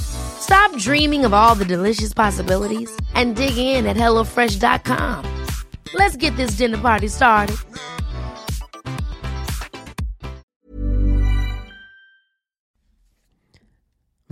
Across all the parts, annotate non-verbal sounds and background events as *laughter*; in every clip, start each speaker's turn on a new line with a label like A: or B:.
A: Stop dreaming of all the delicious possibilities and dig in at HelloFresh.com. Let's get this dinner party started.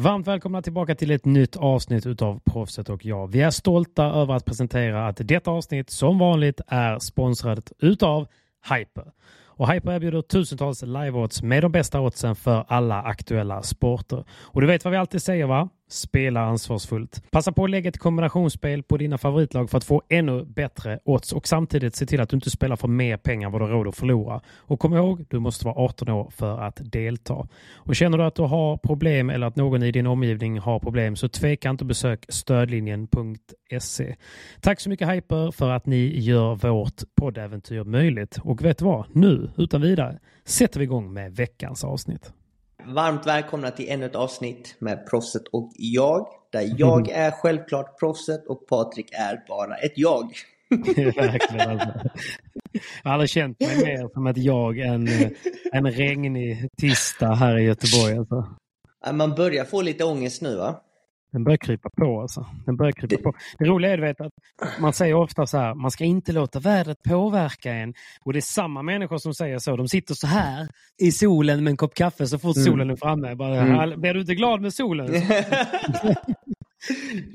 B: Varmt välkomna tillbaka till ett nytt avsnitt utav Proffset och jag. Vi är stolta över att presentera att detta avsnitt som vanligt är sponsrat utav Hyper. Och Hyper erbjuder tusentals live-odds med de bästa oddsen för alla aktuella sporter. Och du vet vad vi alltid säger va? Spela ansvarsfullt. Passa på att lägga ett kombinationsspel på dina favoritlag för att få ännu bättre odds och samtidigt se till att du inte spelar för mer pengar än vad du har råd att förlora. Och kom ihåg, du måste vara 18 år för att delta. Och känner du att du har problem eller att någon i din omgivning har problem så tveka inte att besök stödlinjen.se. Tack så mycket Hyper för att ni gör vårt poddäventyr möjligt. Och vet du vad? Nu, utan vidare, sätter vi igång med veckans avsnitt.
C: Varmt välkomna till ännu ett avsnitt med Proffset och jag. Där jag *laughs* är självklart Proffset och Patrik är bara ett jag. *laughs*
B: Verkligen alltså. Jag har aldrig känt mig mer som ett jag än en regnig tisdag här i Göteborg. Alltså.
C: Man börjar få lite ångest nu va?
B: Den börjar krypa på alltså. Den börjar krypa det... på. Det roliga är vet, att man säger ofta så här, man ska inte låta vädret påverka en. Och det är samma människor som säger så. De sitter så här i solen med en kopp kaffe så fort mm. solen är framme. Bara, mm. Blir du inte glad med solen? *laughs*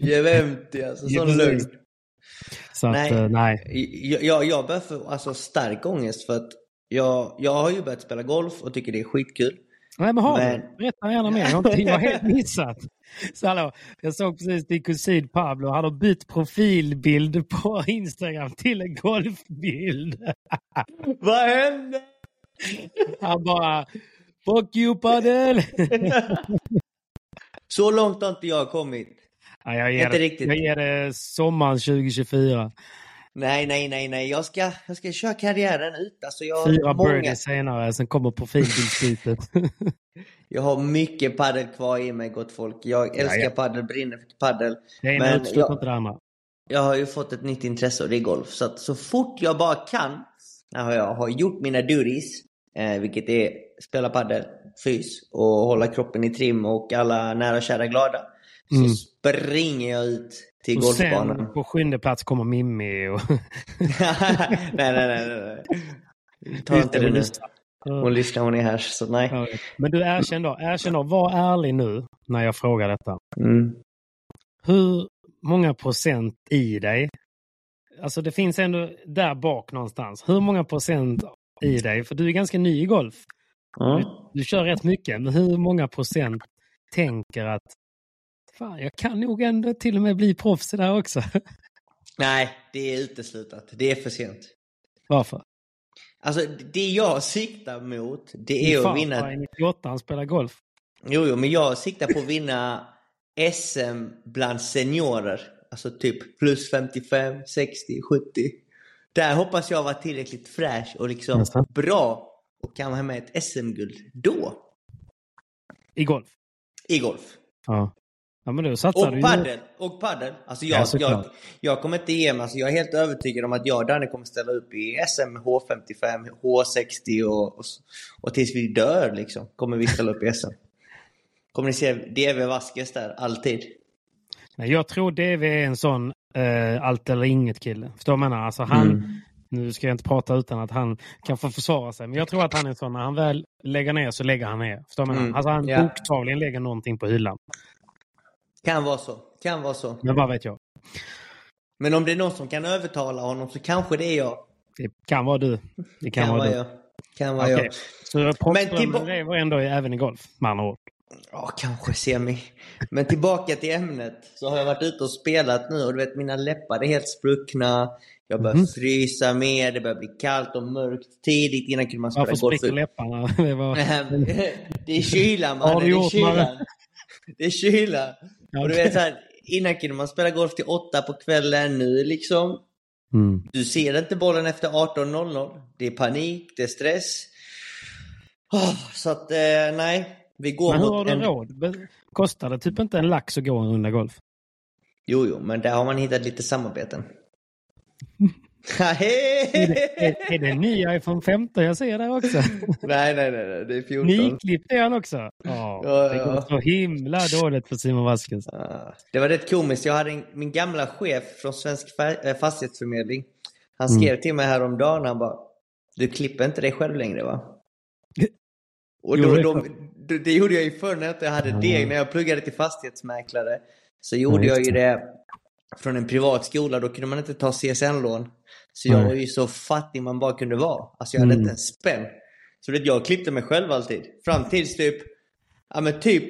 C: Jävligt alltså, så lugnt.
B: Så att, nej. Uh, nej.
C: Jag, jag börjar få alltså, stark ångest för att jag, jag har ju börjat spela golf och tycker det är skitkul.
B: Nej, men har men... du? Berätta gärna mer. Jag har helt missat. *laughs* Så hallå, jag såg precis din kusin Pablo. Han har bytt profilbild på Instagram till en golfbild. *laughs*
C: Vad hände?
B: Han bara Fuck you padel! *laughs*
C: Så långt har inte jag kommit.
B: Ja, jag, ger inte riktigt. jag ger det sommaren 2024.
C: Nej, nej, nej, nej. Jag ska, jag ska köra karriären ut. Alltså jag
B: Fyra många... birdies senare, sen kommer profilbildsbytet. *laughs*
C: jag har mycket paddel kvar i mig, gott folk. Jag älskar ja, ja. paddel, brinner för paddel.
B: Det utesluter inte andra.
C: Jag har ju fått ett nytt intresse och det är golf. Så att så fort jag bara kan, när jag har gjort mina duties, eh, vilket är spela paddel, fys och hålla kroppen i trim och alla nära och kära glada, mm. så springer jag ut till och golfbanan.
B: sen på sjunde plats kommer Mimmi. Och... *laughs*
C: nej, nej, nej. nej. Ta inte det nu. Hon lyssnar, hon är här, så nej.
B: Men du, erkänn då, erkänn då, var ärlig nu när jag frågar detta.
C: Mm.
B: Hur många procent i dig, alltså det finns ändå där bak någonstans, hur många procent i dig, för du är ganska ny i golf. Mm. Du, du kör rätt mycket, men hur många procent tänker att fan, jag kan nog ändå till och med bli proffs där också. *laughs*
C: Nej, det är uteslutet. Det är för sent.
B: Varför?
C: Alltså, det jag siktar mot, det är fan, att vinna...
B: Fan, 98 han spelar golf.
C: Jo, jo, men jag siktar på att vinna SM bland seniorer. Alltså typ plus 55, 60, 70. Där hoppas jag vara tillräckligt fräsch och liksom Nästan. bra och kan ha med ett SM-guld då.
B: I golf?
C: I golf.
B: Ja. Ja, men då satsar du
C: Och
B: ju-
C: paddel. Och paddel. Alltså jag,
B: Ja,
C: jag, jag kommer inte ge mig. Alltså jag är helt övertygad om att jag och Danne kommer ställa upp i SM H55, H60 och, och, och tills vi dör liksom. Kommer vi ställa upp i SM. *laughs* Kommer ni se DV Vasquez där, alltid.
B: Nej, jag tror DV är en sån eh, allt eller inget kille. Förstår du vad jag menar? Alltså han,
C: Mm.
B: Nu ska jag inte prata utan att han kan få försvara sig. Men jag tror att han är en sån, när han väl lägger ner så lägger han ner. Förstår du vad jag menar?
C: Mm,
B: Alltså han
C: ja.
B: bokstavligen lägger någonting på hyllan.
C: Kan vara så. Kan vara så.
B: Men vad vet jag?
C: Men om det är någon som kan övertala honom så kanske det är jag.
B: Det kan vara du. Det kan,
C: Kan,
B: vara
C: vara jag. Kan vara
B: Okej.
C: jag.
B: Så proffsdrömmen lever ändå även i golf, med andra ord.
C: Ja, kanske semi. Men tillbaka till ämnet. Så har jag varit ute och spelat nu och du vet mina läppar är helt spruckna. Jag börjar
B: Mhm.
C: frysa mer, det börjar bli kallt och mörkt tidigt. Innan kunde man spela
B: Varför
C: golf.
B: spricker läpparna? *laughs* Det var...
C: det är kylan mannen, det är kylan. Det är kylan. Och du vet så här, innan kunde man spela golf till åtta på kvällen. Nu liksom,
B: Mm.
C: du ser inte bollen efter 18.00. Det är panik, det är stress. Åh, så att, eh, nej. Vi går
B: Men hur
C: mot
B: har du
C: en...
B: råd? Kostar det typ inte en lax att gå en runda golf?
C: Jo, jo, men där har man hittat lite samarbeten. *laughs*
B: Är det, är, är det en ny iPhone 15 jag ser där också?
C: nej, nej, nej, det är 14.
B: Nyklippt är han också. Ja,
C: Ja,
B: det går
C: ja.
B: så himla dåligt för Simon Vasquez.
C: Det var rätt komiskt. Jag hade en, min gamla chef från Svensk eh, Fastighetsförmedling. Han
B: Mm.
C: skrev till mig häromdagen. Han bara, du klipper inte dig själv längre va? *laughs* Och då, då, då, det gjorde jag ju förr när jag inte hade
B: Mm.
C: deg. När jag pluggade till fastighetsmäklare så gjorde
B: Ja,
C: jag ju det från en privat skola. Då kunde man inte ta CSN-lån. Så jag var ju så fattig man bara kunde vara. Alltså jag hade
B: Mm.
C: inte en spänn. Så det, jag klippte mig själv alltid. Fram tills typ, ja men typ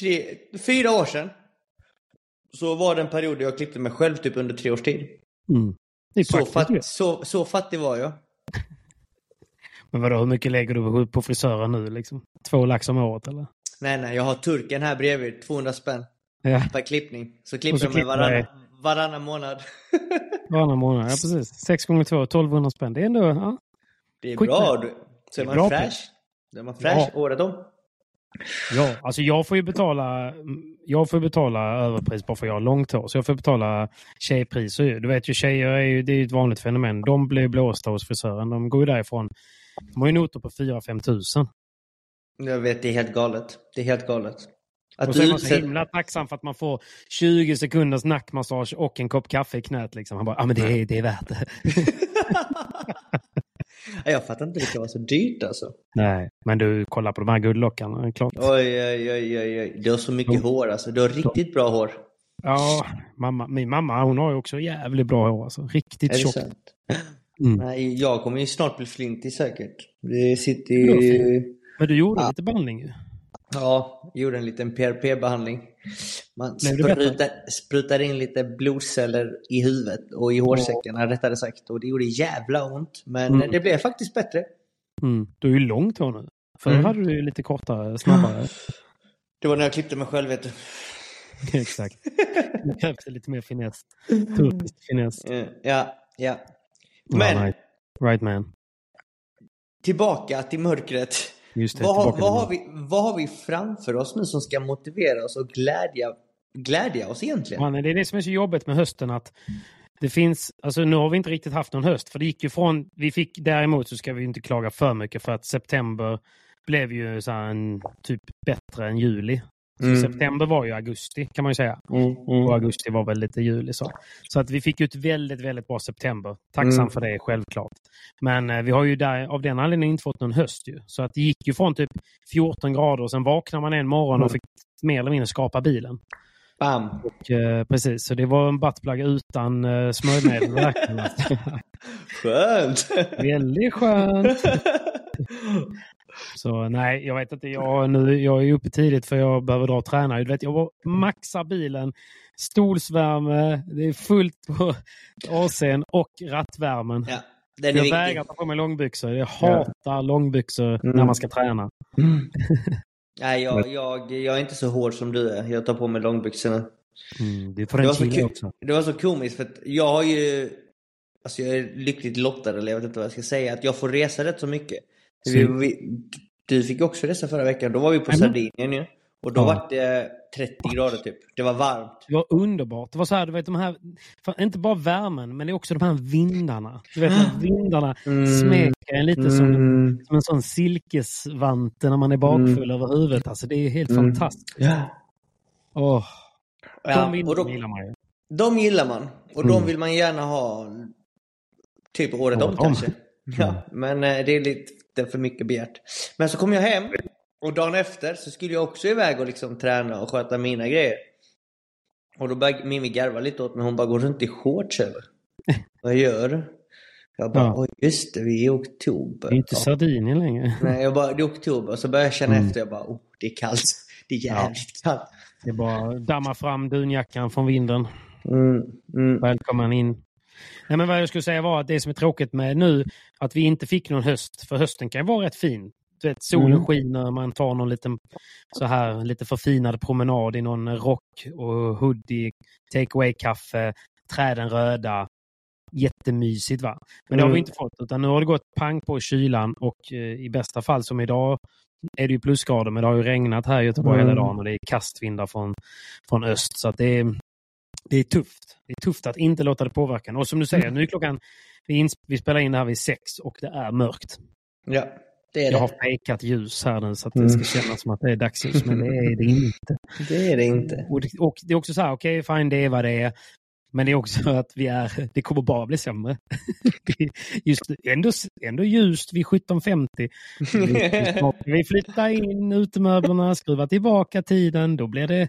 C: tre, fyra år sedan. Så var det en period där jag klippte mig själv typ under tre års tid.
B: Mm.
C: Så, fatt, så, så fattig var jag. *laughs*
B: Men vadå, hur mycket lägger du på- frisören nu liksom? Två lax om året eller?
C: Nej, nej, jag har turken här bredvid. 200 spänn
B: Ja,
C: per klippning. Så klipper
B: så
C: mig
B: klipper
C: varannan,
B: dig.
C: Varannan månad. *laughs*
B: varannan månad. Ja, precis. Sex gånger två, 1200 spänn. Det är ändå... Ja.
C: Det är
B: Quick
C: bra. Du. Så är
B: Det är
C: man fräsch. Då är man fräsch
B: Ja.
C: året om.
B: ja, alltså jag får ju betala... Jag får betala överpris bara för att jag har långt hår. Så jag får betala tjejpriser ju. Du vet ju, tjejer är ju, det är ju ett vanligt fenomen. De blir blåsta hos frisören. De går ju därifrån. De har ju noter på 4-5 tusen.
C: Jag vet, det är helt galet. Det är helt galet. Att
B: Och så är man så himla tacksam för att man får 20 sekunders nackmassage och en kopp kaffe i knät. Liksom. Han bara, ja men det är, det är värt det. *laughs*
C: Jag fattar inte, det kan vara så dyrt alltså.
B: Nej, men du, kolla på de här guldlockarna. Klart.
C: Oj, oj, oj, oj. Du har så mycket
B: De-
C: hår alltså. Du har riktigt bra hår.
B: Ja, mamma, min mamma hon har ju också jävligt bra hår. Alltså. Riktigt tjockt. Mm.
C: Nej, jag kommer ju snart bli flintig säkert. Det sitter ju...
B: Men du gjorde
C: Ja.
B: lite behandling ju.
C: Ja, gjorde en liten PRP-behandling. Man sprutar, sprutar in lite blodceller i huvudet och i hårsäckarna rättare sagt. Och det gjorde jävla ont. Men
B: Mm.
C: det blev faktiskt bättre.
B: Mm. Du är ju långt hår nu. Förr
C: Mm.
B: hade du ju lite kortare, snabbare. *laughs*
C: Det var när jag klippte mig själv vet du. *laughs*
B: Exakt. Det krävs lite mer finess. Turkisk finess.
C: Eh, Ja, ja.
B: Ja,
C: Men
B: right. right man.
C: tillbaka till mörkret.
B: Just det.
C: Vad har, vad, har vi, vad har vi framför oss nu som ska motivera oss och glädja, glädja oss egentligen?
B: Mannen, det är det som är så jobbigt med hösten att det finns, alltså nu har vi inte riktigt haft någon höst för det gick ju från, vi fick däremot så ska vi inte klaga för mycket för att september blev ju så en typ bättre än juli.
C: Mm.
B: september var ju augusti kan man ju säga.
C: Mm,
B: Och augusti var väl lite juli så. Så att vi fick ju ett väldigt, väldigt bra september. Tacksam
C: Mm.
B: för det självklart. Men eh, vi har ju där, av den anledningen inte fått någon höst ju. Så att det gick ju från typ 14 grader och sen vaknade man en morgon
C: Mm.
B: och fick mer eller mindre skapa bilen.
C: Bam!
B: Och, eh, precis, så det var en buttplug utan eh, smörjmedel. *laughs*
C: Skönt!
B: Väldigt skönt. *laughs* Så nej, jag vet inte. Jag, nu, jag är uppe tidigt för jag behöver dra och träna. Du vet, jag maxar bilen. Stolsvärme, det är fullt på AC'n och rattvärmen.
C: ja, den är
B: jag vägrar ta på mig långbyxor. Jag hatar långbyxor
C: Mm.
B: när man ska träna. *laughs*
C: Nej, jag, jag, jag är inte så hård som du är. Jag tar på mig långbyxorna.
B: Mm, det
C: Det var, så
B: också.
C: det var så komiskt för att jag har ju... Alltså jag är lyckligt lottad eller jag vet inte vad jag ska säga. Att jag får resa rätt så mycket. Vi, vi, du fick också resa förra veckan. Då var vi på
B: Jajamän.
C: Sardinien ju. Och då
B: Ja.
C: var det 30 grader typ. Det var varmt.
B: Det var underbart. Det var så här, du vet de här, inte bara värmen, men det är också de här vindarna. Du vet när vindarna *gasps*
C: Mm.
B: smeker en lite som,
C: Mm.
B: som en sån silkesvante när man är bakfull över huvudet. Alltså det är helt
C: Mm.
B: fantastiskt.
C: Ja.
B: Åh, de
C: Ja, och
B: vindarna
C: då,
B: gillar man ju.
C: de gillar man. Och de
B: Mm.
C: vill man gärna ha typ året om kanske. Ja, men eh, det är lite för mycket begärt. Men så kom jag hem och dagen efter så skulle jag också iväg och liksom träna och sköta mina grejer. Och då började Mimmi garva lite åt mig. Hon bara, går runt i shorts eller? *laughs* Vad gör du? Jag bara,
B: Ja.
C: just det, vi är i oktober.
B: Det är inte
C: Ja.
B: Sardinien längre.
C: Nej, jag bara, det är oktober. Och så började jag känna
B: Mm.
C: efter. Jag bara, oh, det är kallt. Det är jävligt kallt.
B: Det är bara damma fram dunjackan från vinden.
C: Mm, mm.
B: Välkommen in. Nej, men vad jag skulle säga var att det som är tråkigt med nu, att vi inte fick någon höst. För hösten kan ju vara rätt fin. Du vet, solen
C: Mm.
B: skiner, man tar någon liten så här lite förfinad promenad i någon rock och hoodie, take away-kaffe, träden röda. Jättemysigt va? Men det har vi
C: Mm.
B: inte fått, utan nu har det gått pang på kylan och eh, i bästa fall som idag är det ju plusgrader, men det har ju regnat här i Göteborg
C: Mm.
B: hela dagen och det är kastvindar från, från öst. Så att det är, det är tufft. Det är tufft att inte låta det påverka. Och som du säger, nu är klockan, vi, vi spelar in det här vid sex och det är mörkt.
C: Ja, det är
B: Jag har
C: det.
B: fejkat ljus här nu så att
C: Mm.
B: det ska kännas som att det är dagsljus, men det är det inte. *laughs*
C: Det är det inte.
B: Och det, och det är också så här, okej, fine, det är vad det är. Men det är också *laughs* att vi är, det kommer bara bli sämre. *laughs* Det- Just ändå, ändå ljust vid 17.50. Vi flyttar in utemöblerna, skruvar tillbaka tiden, då blir det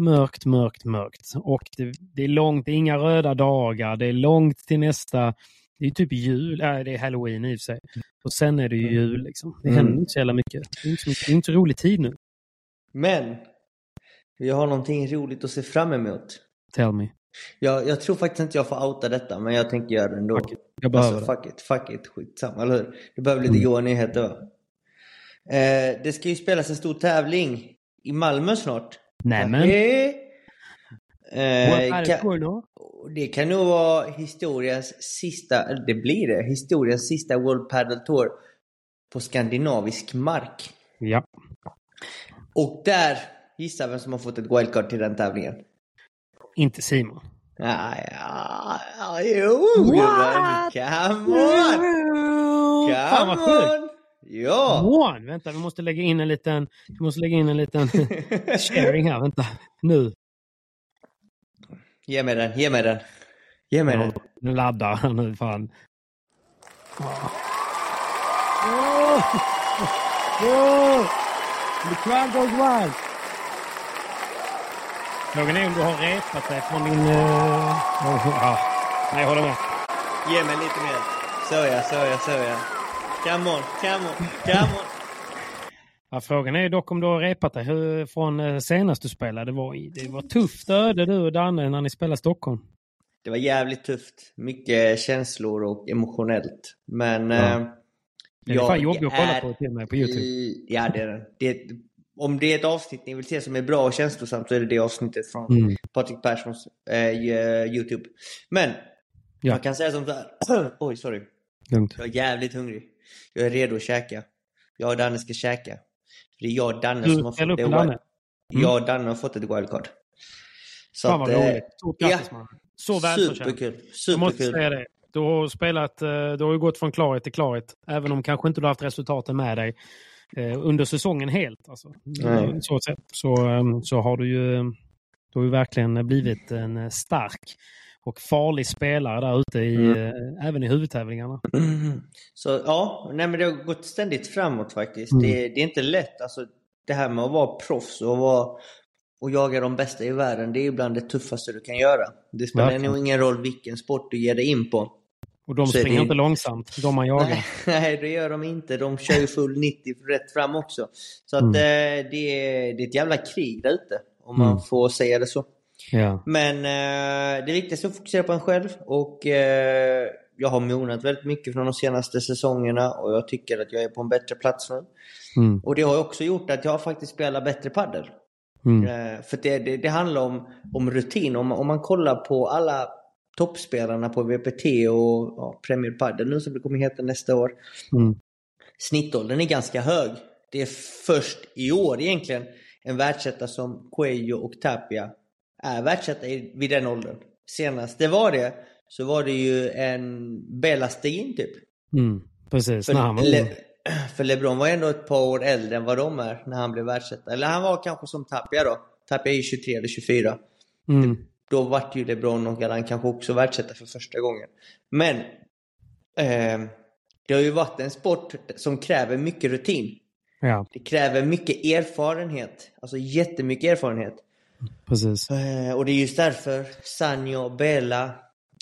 B: mörkt, mörkt, mörkt. Och det, det är långt, det är inga röda dagar, det är långt till nästa, det är typ jul, äh, det är halloween i och för sig. Och sen är det ju jul liksom. Det
C: Mm.
B: händer inte så jävla mycket. Det är inte mycket, det är inte rolig tid nu.
C: Men, vi har någonting roligt att se fram emot.
B: Tell me.
C: Jag, jag tror faktiskt inte jag får outa detta, men jag tänker göra det ändå.
B: Fuck it. Jag behöver
C: Alltså, fuck it, fuck it, skitsamma, eller hur? Det behöver lite
B: Mm.
C: goa nyheter va? Eh, det ska ju spelas en stor tävling i Malmö snart.
B: Nämen.
C: Eh, kan, det kan nog vara historiens sista, det blir det, historiens sista World Padel Tour på skandinavisk mark.
B: Ja.
C: Och där, gissa vem som har fått ett wildcard till den tävlingen?
B: Inte Simon.
C: Ja, ja, ja, jo, gubben. Come on!
B: Fan vad
C: Come
B: sjukt!
C: Ja!
B: One. Vänta, vi måste lägga in en liten, vi måste lägga in en liten *laughs* sharing här. Vänta, nu.
C: Ge mig den, ge mig den. Ge mig den.
B: Den laddar här nu fan. Oh! Oh! The crowd goes wild! Frågan är om du har repat dig från din... Uh... ja. Nej, jag håller med.
C: Ge mig lite mer. Så ja, så ja, så ja. Come on, come on, come on.
B: Ja, frågan är dock om du har repat dig hur, från eh, senast du spelade. Det var, det var tufft öde du och Danne när ni spelade Stockholm.
C: Det var jävligt tufft. Mycket känslor och emotionellt. Men...
B: Ja.
C: eh,
B: Det är fan
C: jag
B: jobbigt att kolla
C: är
B: på till med på Youtube.
C: i- Ja, det är det. det. Om det är ett avsnitt ni vill se som är bra och känslosamt så är det det avsnittet från
B: Mm.
C: Patrik Perssons eh, Youtube. Men,
B: Ja.
C: jag kan säga som så här. *clears throat* Oj, sorry.
B: Lugnt.
C: Jag är jävligt hungrig. Jag är redo att käka. Jag och Danne ska käka. För det är jag och Danne
B: Du
C: som har fått det wild...
B: Mm.
C: Jag och Danne har fått ett wildcard. Så
B: Fan vad
C: att, eh,
B: roligt. Stort grattis
C: ja.
B: man. Så välförtjänt.
C: Superkul.
B: Jag måste
C: Superkul.
B: säga det. Du har spelat, eh, du har ju gått från klarhet till klarhet. Även om kanske inte du har haft resultaten med dig eh, under säsongen helt. Alltså.
C: Nej.
B: Så. Så, eh, så har du ju, du har ju verkligen blivit en stark och farlig spelare där ute, i,
C: Mm.
B: eh, även i huvudtävlingarna.
C: Mm. Så ja, nej men det har gått ständigt framåt faktiskt.
B: Mm.
C: Det, det är inte lätt. Alltså, det här med att vara proffs och, vara, och jaga de bästa i världen, det är ibland det tuffaste du kan göra. Det spelar nog ingen roll vilken sport du ger dig in på.
B: Och de
C: Så det
B: springer
C: ju-
B: inte långsamt, de man jagar.
C: Nej, *laughs* nej, det gör de inte. De kör ju full 90 rätt fram också. Så att,
B: Mm.
C: eh, det, är, det är ett jävla krig där ute, om man
B: Mm.
C: får säga det så.
B: Ja.
C: Men eh, det viktigaste är att fokusera på en själv och eh, jag har monat väldigt mycket från de senaste säsongerna och jag tycker att jag är på en bättre plats nu.
B: Mm.
C: Och det har också gjort att jag faktiskt spelar bättre padel.
B: Mm.
C: Eh, för det, det, det handlar om, om rutin. Om, om man kollar på alla toppspelarna på VPT och ja, Premier Padel nu som det kommer heta nästa år.
B: Mm.
C: Snittåldern är ganska hög. Det är först i år egentligen en världsetta som Cuello och Tapia är världsetta vid den åldern. Senast det var det, så var det ju en Bella Stegin typ.
B: Mm, precis,
C: För,
B: när han var
C: Le, *clears throat* för LeBron var ändå ett par år äldre än vad de är när han blev världsetta. Eller han var kanske som Tapia då. Tapia är ju 23 eller 24.
B: Mm.
C: Då vart ju LeBron och han kanske också världsetta för första gången. Men eh, det har ju varit en sport som kräver mycket rutin.
B: Ja,
C: Det kräver mycket erfarenhet. Alltså jättemycket erfarenhet.
B: Precis.
C: Eh, och det är just därför Sanjo, Bella,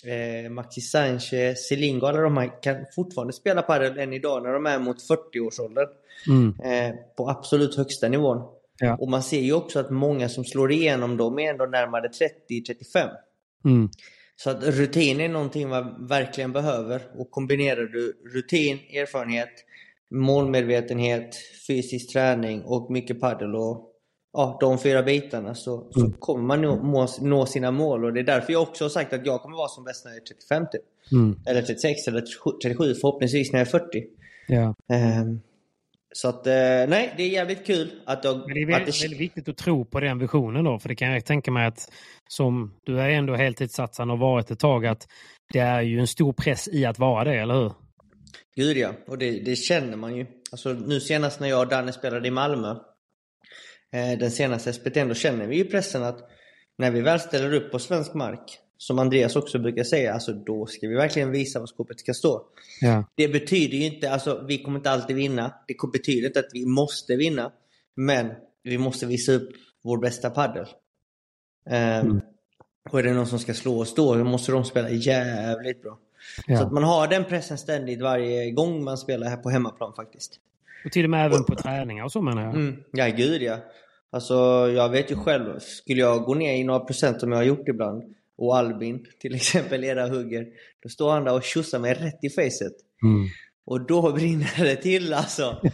C: eh, Maxi Sanchez, Selingo, alla de här kan fortfarande spela padel än idag när de är mot 40-årsåldern.
B: Mm.
C: Eh, på absolut högsta nivån.
B: Ja.
C: Och man ser ju också att många som slår igenom dem är ändå närmare 30-35.
B: Mm.
C: Så att rutin är någonting man verkligen behöver. Och kombinerar du rutin, erfarenhet, målmedvetenhet, fysisk träning och mycket padel och ja, de fyra bitarna så, så kommer man nå, nå sina mål. Och det är därför jag också har sagt att jag kommer vara som bäst när jag är 35 typ.
B: Mm.
C: Eller 36 eller 37 förhoppningsvis när jag är 40.
B: Ja.
C: Ehm, så att eh, nej, det är jävligt kul att jag...
B: Men det är
C: att
B: väldigt, väldigt viktigt att tro på den visionen då, för det kan jag tänka mig att som du är ändå heltidssatsande och varit ett tag, att det är ju en stor press i att vara det, eller hur?
C: Gud ja, och det, det känner man ju. Alltså nu senast när jag och Danne spelade i Malmö, den senaste SPT'n, då känner vi ju pressen att när vi väl ställer upp på svensk mark, som Andreas också brukar säga, alltså då ska vi verkligen visa var skåpet ska stå.
B: Ja.
C: Det betyder ju inte, alltså vi kommer inte alltid vinna. Det betyder inte att vi måste vinna. Men vi måste visa upp vår bästa paddel. Ehm,
B: Mm.
C: Och är det någon som ska slå oss då måste de spela jävligt bra. Så att
B: ja.
C: man har den pressen ständigt varje gång man spelar här på hemmaplan faktiskt.
B: Och till och med även på träningar och så menar jag.
C: Mm, ja, gud ja. Alltså, jag vet ju själv. Skulle jag gå ner i några procent som jag har gjort ibland och Albin till *laughs* exempel, era hugger. Då står han där och tjossar mig rätt i facet.
B: Mm.
C: Och då brinner det till alltså. *laughs*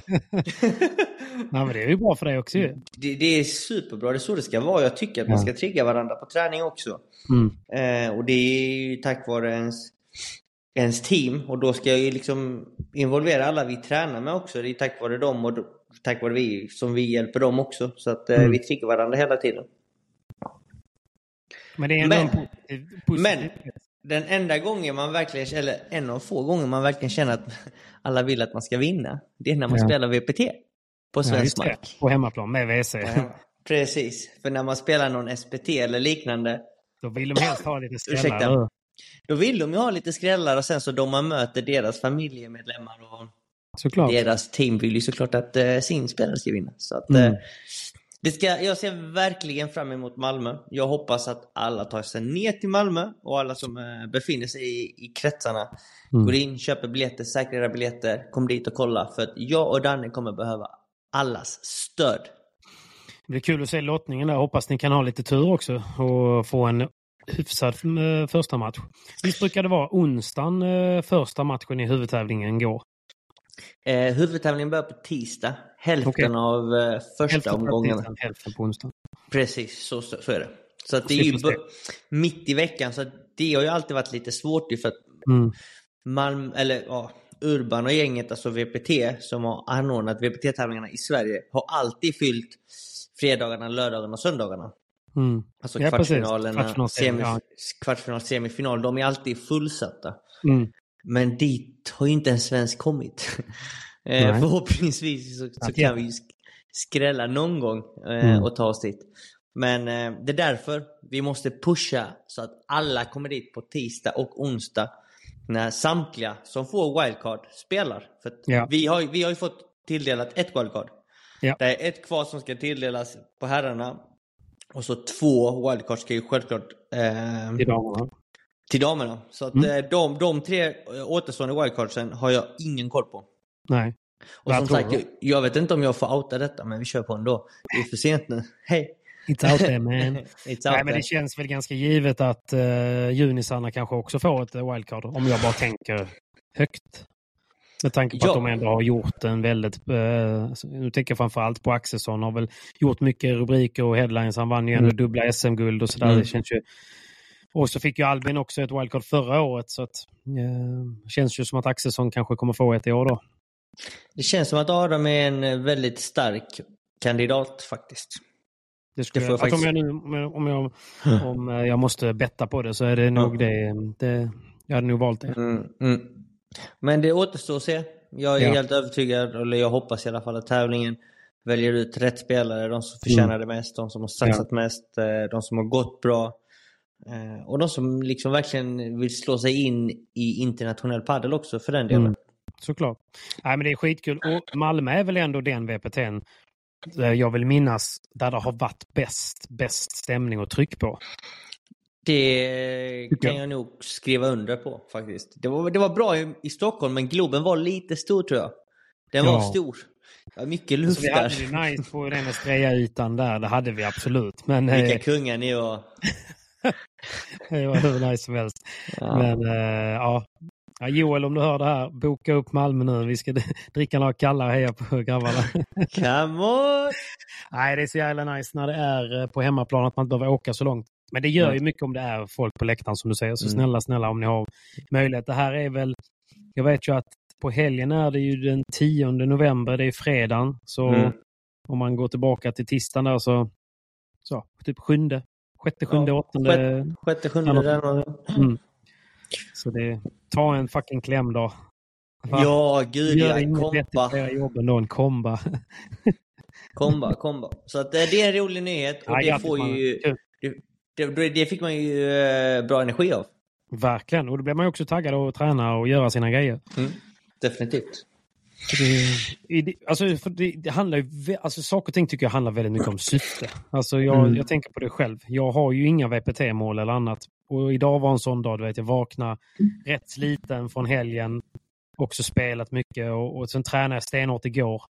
B: Nej, men det är ju bra för dig också ju.
C: det, det är superbra, det är så det ska vara. Jag tycker att man ska trigga varandra på träning också.
B: Mm.
C: Eh, och det är ju tack vare ens, ens team. Och då ska jag ju liksom involvera alla vi tränar med också. Det är tack vare dem och tack vare vi som vi hjälper dem också. Så att eh,
B: Mm.
C: vi triggar varandra hela tiden.
B: Men det är ändå
C: Men-
B: en positiv, positiv
C: men- Den enda gången man verkligen, eller en av få gånger man verkligen känner att *laughs* alla vill att man ska vinna. Det är när man
B: Ja.
C: spelar VPT. På
B: Ja,
C: svensk
B: det.
C: mark.
B: På hemmaplan med WC.
C: Ja, Precis, för när man spelar någon SPT eller liknande
B: Då vill de helst ha lite *laughs* skrällar.
C: Ursäkta. Då vill de ju ha lite skrällar och sen så då man möter deras familjemedlemmar och
B: Såklart.
C: deras team vill ju såklart att eh, sin spelare ska vinna. Så att,
B: Mm.
C: eh, det ska, jag ser verkligen fram emot Malmö. Jag hoppas att alla tar sig ner till Malmö och alla som eh, befinner sig i, i kretsarna
B: Mm.
C: går in, köper biljetter, säkrar biljetter, kom dit och kolla. För att jag och Danne kommer behöva allas stöd.
B: Det blir kul att se lottningen där. Hoppas ni kan ha lite tur också och få en hyfsad eh, första match. Visst brukar det vara onsdagen eh, första matchen i huvudtävlingen går?
C: Eh, huvudtävlingen börjar på tisdag. Hälften
B: Okej.
C: av eh, första
B: Hälften
C: omgången.
B: tisdagen, hälften på onsdagen.
C: Precis, så, så, så är det. Så att det är ju mitt i veckan, så det har ju alltid varit lite svårt ju för att
B: Mm.
C: Malm, eller ja, Urban och gänget, alltså VPT, som har anordnat VPT-tävlingarna i Sverige, har alltid fyllt fredagarna, lördagarna och söndagarna.
B: Mm.
C: Alltså
B: Ja,
C: kvartsfinalerna,
B: Kvartsfinal,
C: semi,
B: ja.
C: kvartsfinal, semifinal, de är alltid fullsatta.
B: Mm.
C: Men dit har ju inte en svensk kommit. *laughs* Eh, förhoppningsvis så, så kan vi ju skrälla någon gång eh,
B: Mm.
C: och ta oss dit. Men eh, det är därför vi måste pusha så att alla kommer dit på tisdag och onsdag. När samtliga som får wildcard spelar. För
B: Ja.
C: vi, har, vi har ju fått tilldelat ett wildcard.
B: Ja.
C: Det är ett kvar som ska tilldelas på herrarna. Och så två wildcard ska ju självklart eh,
B: Till damerna.
C: till damerna. Så att
B: Mm.
C: eh, de, de tre eh, återstående wildcardsen har jag ingen koll på.
B: Nej.
C: Och
B: Vad
C: som sagt, jag, jag vet inte om jag får outa detta, men vi kör på ändå. Det är för sent nu. *laughs* Hej!
B: It's out there man. *laughs*
C: It's out
B: Nej,
C: there.
B: men det känns väl ganska givet att uh, junisarna kanske också får ett eh, wildcard. Om jag bara tänker högt. Med tanke på
C: Ja.
B: att de ändå har gjort en väldigt... eh, nu tänker jag framförallt på Axelsson. Har väl gjort mycket rubriker och headlines. Han vann ju ändå
C: Mm.
B: dubbla SM-guld och sådär.
C: Mm.
B: Det känns ju... Och så fick ju Albin också ett wildcard förra året. Så att, eh, känns ju som att Axelsson kanske kommer få ett i år då.
C: Det känns som att Adam är en eh, väldigt stark kandidat faktiskt.
B: Det skulle,
C: Det
B: jag,
C: faktiskt-
B: Om jag, nu, om jag, om jag, eh, jag måste betta på det så är det nog det, det. Jag hade nog valt det.
C: Mm, mm. Men det återstår att se. Jag är
B: Ja.
C: helt övertygad, eller jag hoppas i alla fall att tävlingen väljer ut rätt spelare. De som förtjänar
B: Mm.
C: det mest, de som har satsat mest, eh, de som har gått bra. Eh, Och de som liksom verkligen vill slå sig in i internationell padel också för den delen.
B: Mm. Såklart. Nej, men det är skitkul. Och Malmö är väl ändå den VPTn eh, jag vill minnas där det har varit bäst, bäst stämning och tryck på.
C: Det kan
B: jag.
C: nog skriva under på faktiskt. Det var, det var bra i, i Stockholm, men Globen var lite stor tror jag. Den
B: Ja.
C: var stor. Det var mycket luft
B: Så vi hade
C: där.
B: det nice på den Estrella-ytan där. Det hade vi absolut. Men
C: Vilka
B: eh,
C: kungar ni var. *laughs*
B: det var hur nice som helst.
C: Ja.
B: Men eh, ja. ja. Joel, om du hör det här, boka upp Malmö nu. Vi ska *laughs* dricka några kalla och heja på grabbarna.
C: Come on! *laughs*
B: Nej, det är så jävla nice när det är eh, på hemmaplan att man inte behöver åka så långt. Men det gör ju mycket om det är folk på läktaren som du säger. Så
C: Mm.
B: snälla, snälla om ni har möjlighet. Det här är väl, jag vet ju att på helgen är det ju den 10 november, det är fredagen. Så
C: Mm.
B: om man går tillbaka till tisdagen där så, så typ sjunde, sjätte, sjunde,
C: Ja,
B: åttonde.
C: Sjätte, sjunde där.
B: Mm. Så det, ta en fucking kläm då. Va?
C: Ja, gud
B: Gör
C: ja.
B: inget
C: Komba.
B: vettigt på era jobb än då en komba.
C: Komba, komba. Så att, eh, det är en rolig nyhet och
B: Ja,
C: det får ju... Det, det, det fick man ju eh, bra energi av.
B: Verkligen, och då blir man ju också taggad att träna och göra sina grejer.
C: Mm. Definitivt.
B: Det, alltså, det, det handlar ju, alltså, saker och ting tycker jag handlar väldigt mycket om syfte. Alltså, jag,
C: Mm.
B: jag tänker på det själv. Jag har ju inga VPT-mål eller annat. Och idag var en sån dag, du vet, jag vaknade rätt sliten från helgen. Också spelat mycket och, och sen tränade jag stenhårt igår.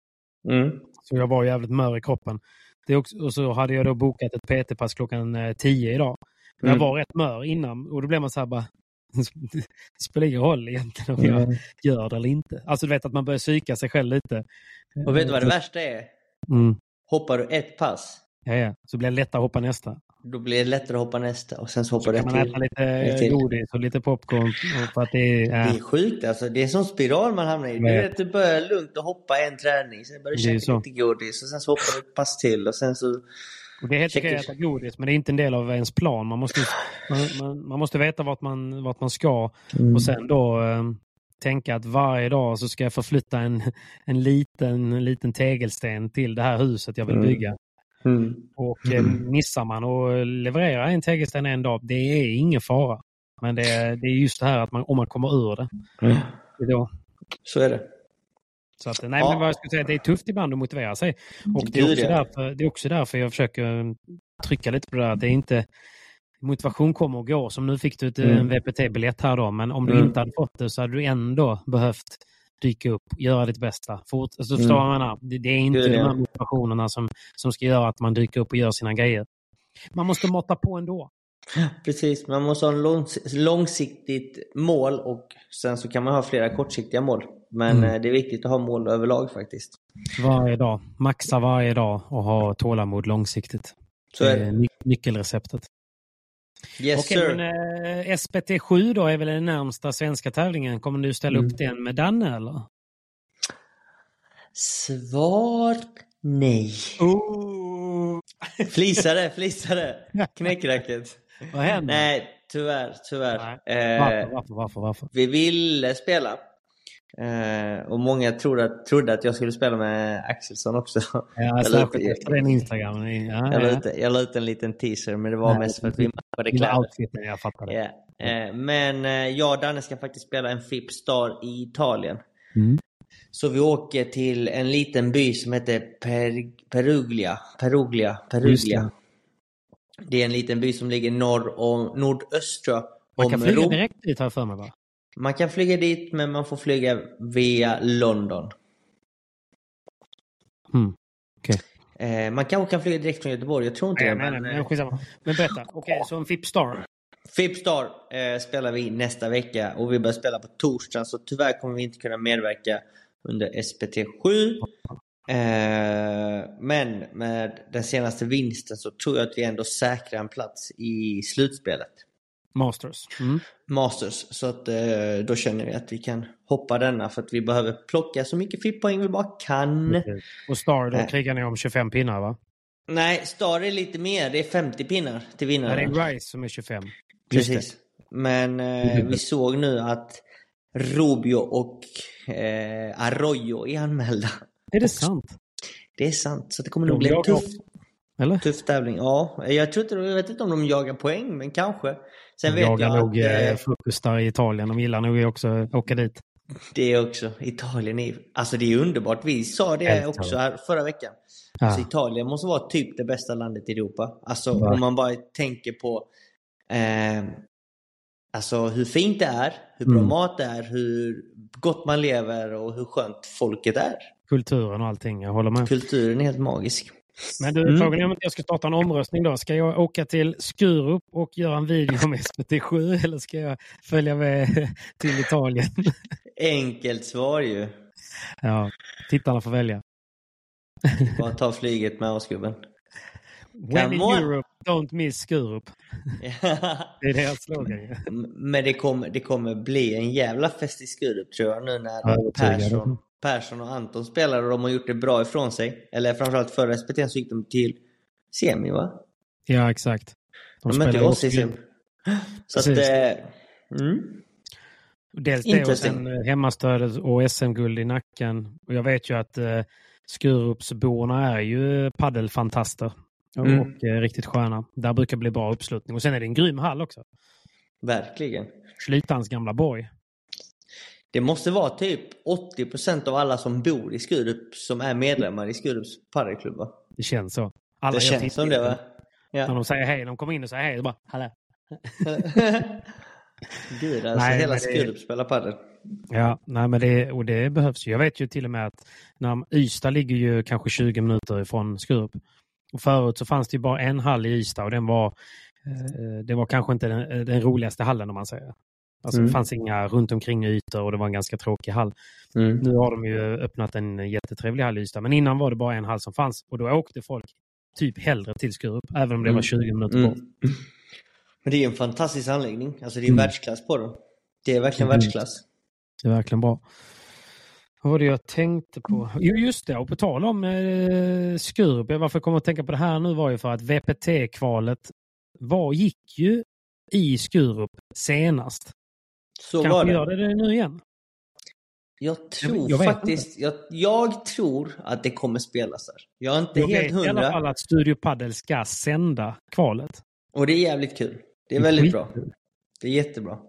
C: Mm.
B: Så jag var jävligt mör i kroppen. Det är också, och så hade jag då bokat ett PT-pass klockan eh, 10 idag. Men
C: Mm.
B: Jag var rätt mör innan och då blev man så här bara, *laughs* det spelar ingen roll egentligen om jag gör det eller inte. Alltså du vet att man börjar psyka sig själv lite.
C: Och vet du vad det värsta är?
B: Mm.
C: Hoppar du ett pass,
B: Ja, ja. Så blir det lättare att hoppa nästa.
C: då blir det lättare att hoppa nästa och sen så hoppar
B: Så
C: du
B: kan
C: ett
B: man
C: till.
B: äta lite
C: till.
B: godis och lite popcorn. För att det är, ja,
C: Det är sjukt alltså. Det är en sån spiral man hamnar i. Du,
B: vet.
C: vet, du börjar lugnt och hoppa en träning, sen börjar du
B: Det är
C: käka
B: så.
C: lite godis och sen så hoppar du ett pass till och sen så...
B: och det är helt okej att äta godis, men det är inte en del av ens plan. Man måste, man, man, man måste veta vart man, vart man ska och sen då eh, tänka att varje dag så ska jag förflytta en, en, liten, en liten tegelsten till det här huset jag vill
C: Mm.
B: bygga.
C: Mm.
B: Och eh, missar man och levererar en tegelsten en dag, det är ingen fara. Men det är, det är just det här att man, om man kommer ur det. är då.
C: Så är det.
B: Så att, nej,
C: Ja.
B: men vad jag skulle säga, det är tufft ibland att motivera sig. Och det är, också därför, det är också därför jag försöker trycka lite på det där. att Det är inte, motivation kommer och går. Som nu fick du ett,
C: Mm.
B: en VPT-biljett här då, men om du
C: Mm.
B: inte hade fått det så hade du ändå behövt dyka upp, göra ditt bästa. Fort, alltså,
C: Mm.
B: förstår jag menar? Det, det är inte
C: Gud,
B: de
C: ja.
B: här motivationerna som, som ska göra att man dyker upp och gör sina grejer. Man måste måtta på ändå.
C: Precis, man måste ha en långs- långsiktigt mål och sen så kan man ha flera kortsiktiga mål. Men
B: Mm.
C: eh, det är viktigt att ha mål överlag faktiskt.
B: Varje dag. Maxa varje dag och ha tålamod långsiktigt.
C: Så
B: det
C: är
B: är
C: det.
B: ny- nyckelreceptet.
C: Yes sir.
B: men eh, SPT7 då är väl den närmsta svenska tävlingen. Kommer du ställa
C: Mm.
B: upp den med Danne eller?
C: Svar nej.
B: Oh.
C: Flisare, flisare. Knäckracket.
B: Vad händer?
C: Nej, tyvärr, tyvärr.
B: Nej.
C: Eh,
B: Varför, varför, varför, varför?
C: vi ville spela. Eh, och många trodde att, trodde att jag skulle spela med Axelsson också.
B: Ja,
C: Jag
B: särskilt
C: lite-
B: efter den Instagram. Ja,
C: Jag la,
B: ja.
C: ut, jag la ut en liten teaser, men det var
B: Nej,
C: mest för att vi matchade kläder.
B: outfiten, jag fattar det.
C: Ja. Eh, Men eh, jag och Danne ska faktiskt spela en FIP Star i Italien.
B: Mm.
C: Så vi åker till en liten by som heter per, Peruglia. Peruglia. Peruglia.
B: det.
C: Det är en liten by som ligger norr om, nordöst tror jag,
B: Man
C: om
B: kan flyga direkt dit har jag för mig va?
C: Man kan flyga dit men man får flyga via London.
B: Mm.
C: Eh, man kanske kan flyga direkt från Göteborg, jag tror inte
B: Nej,
C: det.
B: nej, nej,
C: Men,
B: men
C: eh,
B: skitsamma. Men berätta. *laughs* Okej, så en FIP Star.
C: FIP Star eh, spelar vi nästa vecka och vi börjar spela på torsdagen så tyvärr kommer vi inte kunna medverka under SPT7. Eh, men med den senaste vinsten så tror jag att vi ändå säkrar en plats i slutspelet.
B: Masters. Mm.
C: Masters. Så att eh, då känner vi att vi kan hoppa denna för att vi behöver plocka så mycket FIP-poäng vi bara kan.
B: Och Star, då krigar ni om 25 pinnar va?
C: Nej, Star är lite mer. Det är 50 pinnar till
B: Ja, det
C: vinnaren.
B: är Rice som är 25. Just
C: Precis. Men eh, vi såg nu att Rubio och eh, Arroyo är anmälda.
B: det. Är det sant?
C: Det är sant, så det kommer
B: De
C: nog bli en tuff.
B: Eller?
C: tuff tävling. Ja, jag, tror inte, jag vet inte om de jagar poäng, men kanske. Sen
B: De
C: vet
B: jagar
C: jag
B: nog eh,
C: eh,
B: frukost där i Italien. De gillar nog också att åka dit.
C: det är också, Italien är, alltså det är underbart. Vi sa det
B: Älskar
C: också här förra veckan.
B: Ja.
C: Alltså Italien måste vara typ det bästa landet i Europa. Alltså
B: Verkligen.
C: om man bara tänker på eh, Alltså hur fint det är, hur bra
B: Mm.
C: mat det är, hur gott man lever och hur skönt folket är.
B: Kulturen och allting, jag håller med.
C: Kulturen är helt magisk.
B: Men du,
C: Mm.
B: frågan är om jag ska starta en omröstning då. Ska jag åka till Skurup och göra en video med SVT7 *laughs* eller ska jag följa med *laughs* till Italien? *laughs*
C: Enkelt svar ju.
B: Ja, tittarna får välja.
C: Bara ta flyget med oss gubben.
B: When in
C: on.
B: Europe, don't miss Skurup. Det är deras slogan ju.
C: Men det kommer, det kommer bli en jävla fest i Skurup tror jag nu när
B: Ja.
C: Persson, Persson och Anton spelar och de har gjort det bra ifrån sig. Eller framförallt förra SPT så gick de till semi va?
B: Ja, exakt.
C: De, mötte
B: spelar
C: oss i semi. *gasps* Så att,
B: Precis.
C: eh, mm.
B: Dels det och
C: Interesting.
B: sen eh, hemmastödet och SM-guld i nacken. Och jag vet ju att eh, Skurupsborna är ju paddelfantaster. Och,
C: Mm.
B: och eh, riktigt sköna. Där brukar bli bra uppslutning. Och sen är det en grym hall också.
C: Verkligen.
B: Schlytans gamla borg.
C: Det måste vara typ 80% av alla som bor i Skurup som är medlemmar i Skurups padelklubb va?
B: Det känns så. Alla
C: Det känns som det va?
B: När
C: Ja.
B: de säger hej, de kommer in och säger hej, och bara hallå. *laughs*
C: Gud alltså,
B: Nej,
C: hela
B: det-
C: Skurup spelar padel.
B: Ja, nej, men det, och det behövs ju. Jag vet ju till och med att när Ystad ligger ju kanske 20 minuter ifrån Skurup. Och förut så fanns det ju bara en hall i Ystad och den var, eh, det var kanske inte den, den roligaste hallen om man säger. Alltså
C: Mm.
B: det fanns inga runt omkring ytor och det var en ganska tråkig hall.
C: Mm.
B: Nu har de ju öppnat en jättetrevlig hall i Ystad, men innan var det bara en hall som fanns och då åkte folk typ hellre till Skurup, även om det
C: Mm.
B: var 20 minuter
C: Mm.
B: bort. *laughs*
C: Men det är en fantastisk anläggning. Alltså det är
B: Mm.
C: världsklass på den. Det är verkligen
B: Mm.
C: världsklass.
B: Det är verkligen bra. Vad var det jag tänkte på? Jo, just det. Och på tal om eh, Skurup. Varför jag kommer att tänka på det här nu var ju för att VPT-kvalet var, gick ju i Skurup senast.
C: Så var
B: Kanske
C: det.
B: gör det nu igen.
C: Jag tror
B: jag vet
C: faktiskt, jag, jag tror att det kommer spelas där. Jag är inte
B: Jag
C: helt
B: vet i alla
C: hundra.
B: fall att Studio Padel ska sända kvalet.
C: Och det är jävligt kul. Det är
B: Det är
C: väldigt bra.
B: skitkul.
C: Det är jättebra.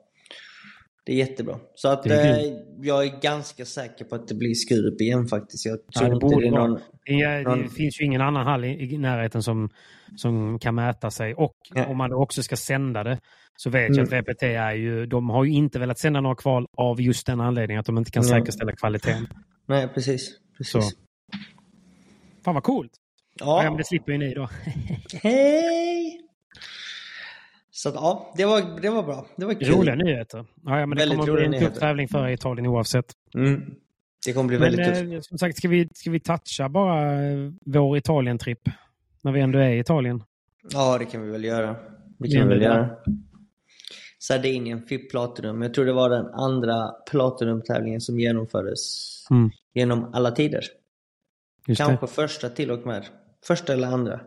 C: Det är jättebra. Så att
B: är
C: eh, jag är ganska säker på att det blir Skurup igen faktiskt. Jag
B: Ja,
C: tror
B: det
C: inte det är någon...
B: Är- det
C: Någon-
B: finns ju ingen annan hall i, i närheten som, som kan mäta sig. Och
C: Ja.
B: om man också ska sända det så vet
C: Mm.
B: jag att VPT är ju, de har ju inte velat sända några kval av just den anledningen att de inte kan
C: Mm.
B: säkerställa kvaliteten.
C: Nej, precis. precis.
B: Så. Fan vad coolt! Ja.
C: Ja.
B: men det slipper ju ni då. *laughs*
C: Hej! Så att, ja, det var, det var bra. Det var kul.
B: Roliga nyheter. Ja, ja, men det
C: Väldigt
B: kommer att bli en tuff tävling för Italien oavsett.
C: Mm. Det kommer bli
B: Men
C: väldigt tufft.
B: eh, som sagt, ska vi, ska vi toucha bara eh, vår Italien-tripp? När vi ändå är i Italien.
C: Ja, det kan vi väl göra. Det kan vi väl
B: det-
C: göra. Sardinien fick Platinum. Jag tror det var den andra Platinum-tävlingen som genomfördes
B: Mm.
C: genom alla tider.
B: Just
C: Kanske första till och med. Första eller andra.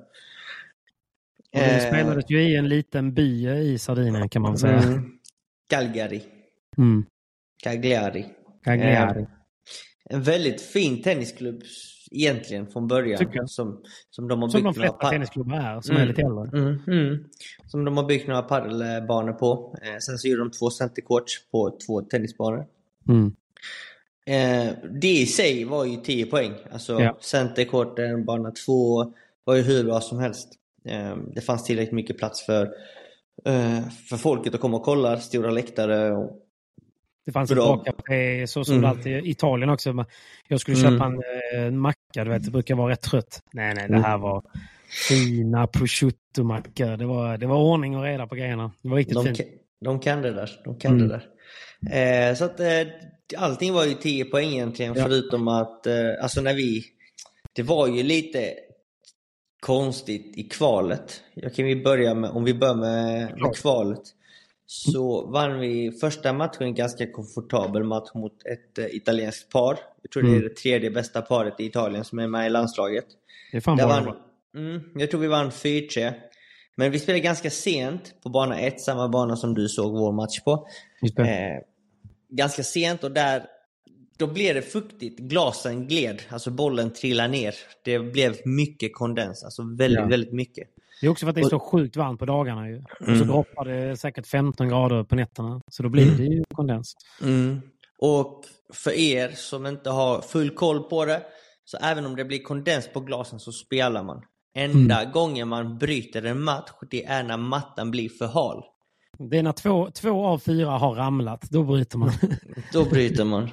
B: Det. Och
C: Eh,
B: spelades ju i en liten by i Sardinien kan man säga.
C: mm, Calgary.
B: Mm.
C: Cagliari.
B: Cagliari.
C: En väldigt fin tennisklubb egentligen från början. Som, som de har
B: Som
C: byggt
B: de flesta tennisklubbar är, som är
C: Mm.
B: lite äldre.
C: Mm, mm. Som de har byggt några padelbanor på. Eh, sen så gjorde de två centercourts på två tennisbanor.
B: Mm.
C: Eh, det i sig var ju 10 poäng. Alltså
B: Ja.
C: centercourten, bana 2 var ju hur bra som helst. Eh, det fanns tillräckligt mycket plats för, eh, för folket att komma och kolla. Stora läktare. Och,
B: Det fanns
C: Bra.
B: ett bra café, så som
C: Mm.
B: det alltid i Italien också. Jag skulle
C: Mm.
B: köpa en, eh, en macka, du vet, det brukar vara rätt trött. Nej, nej, det här var fina prosciutto-mackor. Det var, det var ordning och reda på grejerna. Det var riktigt
C: de,
B: fint.
C: kan- de kan det där. De kan
B: Mm.
C: det där. Eh, så att eh, allting var ju 10 poäng egentligen.
B: Ja.
C: Förutom att, eh, alltså när vi... Det var ju lite konstigt i kvalet. Jag kan vi börja med, om vi börjar med, med kvalet. Så vann vi första matchen en ganska komfortabel match mot ett eh, italienskt par. Jag tror det är
B: Mm.
C: det tredje bästa paret i Italien som är med i landslaget.
B: Det är fan
C: Där vann. Mm, jag tror vi vann 4-3. Men vi spelade ganska sent på bana 1, samma bana som du såg vår match på. Eh, ganska sent och där då blev det fuktigt. Glasen gled, alltså bollen trillade ner. Det blev mycket kondens, alltså väldigt, ja. väldigt mycket.
B: Det är också för att det är så sjukt varmt på dagarna ju. Och så mm. droppar det säkert 15 grader på nätterna. Så då blir mm. det ju kondens.
C: Mm. Och för er som inte har full koll på det, så även om det blir kondens på glasen så spelar man. Enda mm. gången man bryter en match, det är när mattan blir för hal.
B: Det är när två, två av fyra har ramlat, då bryter man.
C: då bryter man.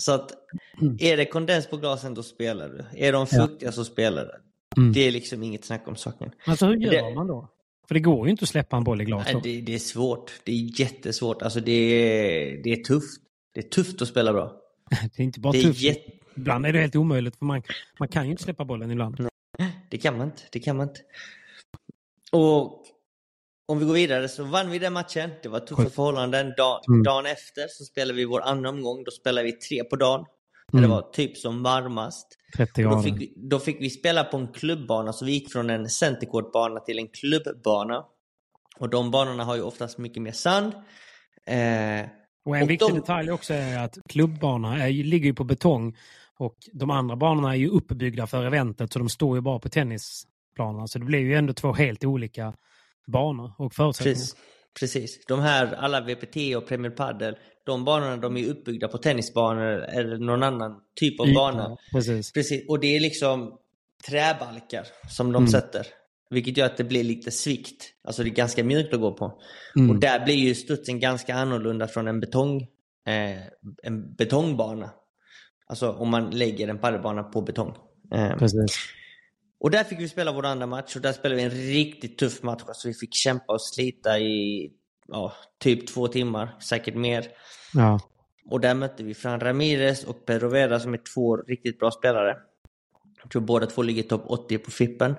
C: Så att mm. är det kondens på glasen, då spelar du. Är de fuktiga ja. så spelar du. Mm. Det är liksom inget snack om saken.
B: Alltså hur gör det, man då? För det går ju inte att släppa en boll i glas.
C: Nej, det, det, är svårt. Det är jättesvårt. Alltså det är, det är tufft. Det är tufft att spela bra. *laughs*
B: det är inte bara det tufft. Jätt... Ibland är det helt omöjligt för man, man kan ju inte släppa bollen ibland.
C: Nej, det kan man inte. Det kan man inte. Och om vi går vidare så vann vi den matchen. Det var tuffa förhållanden. Dag, mm. Dagen efter så spelade vi vår andra omgång. Då spelade vi tre på dagen. Mm. det var typ som varmast.
B: 30 grader.
C: Då fick, vi, då fick vi spela på en klubbbana. Så vi gick från en centercourt-bana till en klubbbana. Och de banorna har ju oftast mycket mer sand.
B: Eh, och en och viktig de... detalj också är att klubbbanorna ligger ju på betong. Och de andra banorna är ju uppbyggda för eventet så de står ju bara på tennisplanerna. Så det blir ju ändå två helt olika banor och förutsättningar.
C: Precis. Precis. De här, alla VPT och Premier Padel, de banorna de är uppbyggda på tennisbanor eller någon annan typ av Yta, bana.
B: Precis.
C: precis. Och det är liksom träbalkar som de mm. sätter. Vilket gör att det blir lite svikt. Alltså det är ganska mjukt att gå på. Mm. Och där blir ju studsen ganska annorlunda från en, betong, eh, en betongbana. Alltså om man lägger en padelbana på betong.
B: Eh, Precis.
C: Och där fick vi spela vår andra match och där spelade vi en riktigt tuff match. Alltså vi fick kämpa och slita i ja, typ två timmar, säkert mer.
B: Ja.
C: Och där mötte vi Fran Ramirez och Pedro Vera som är två riktigt bra spelare. Jag tror båda två ligger topp 80 på Fippen.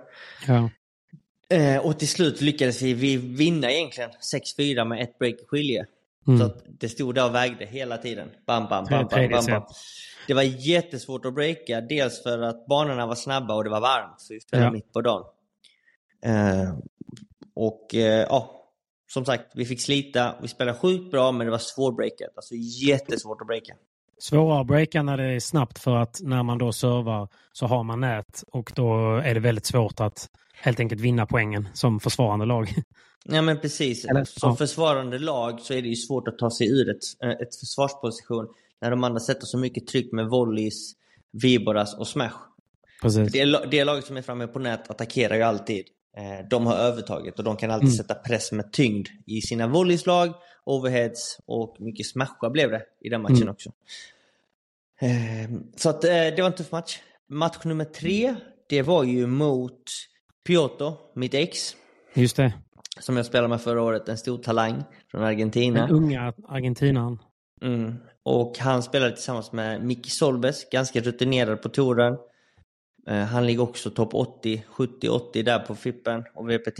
B: Ja.
C: Eh, och till slut lyckades vi vinna egentligen 6-4 med ett break i skilje. Mm. Så det stod där och vägde hela tiden. Bam, bam, bam, bam, bam, bam. Det var jättesvårt att breaka. Dels för att banorna var snabba och det var varmt. För vi spelade ja. mitt på dagen. Eh, och eh, ja, som sagt, vi fick slita. Vi spelade sjukt bra men det var svårbreakat. Alltså jättesvårt att breaka.
B: Svårare att breaka när det är snabbt för att när man då servar så har man nät och då är det väldigt svårt att helt enkelt vinna poängen som försvarande lag. *laughs*
C: Ja men precis. Eller, som ja. försvarande lag så är det ju svårt att ta sig ur ett, eh, ett försvarsposition när de andra sätter så mycket tryck med volleys, viboras och smash.
B: Precis.
C: Det, det laget som är framme på nät attackerar ju alltid. Eh, de har övertaget och de kan alltid mm. sätta press med tyngd i sina volleyslag, overheads och mycket smasha blev det i den matchen mm. också. Ehm, så att eh, det var en tuff match. Match nummer tre, det var ju mot Piotr, mitt ex.
B: Just det.
C: Som jag spelade med förra året, en stor talang från Argentina.
B: Den unga argentinaren.
C: Mm. Och han spelade tillsammans med Micke Solbes, ganska rutinerad på touren. Eh, han ligger också topp 80, 70-80 där på Fippen och VPT.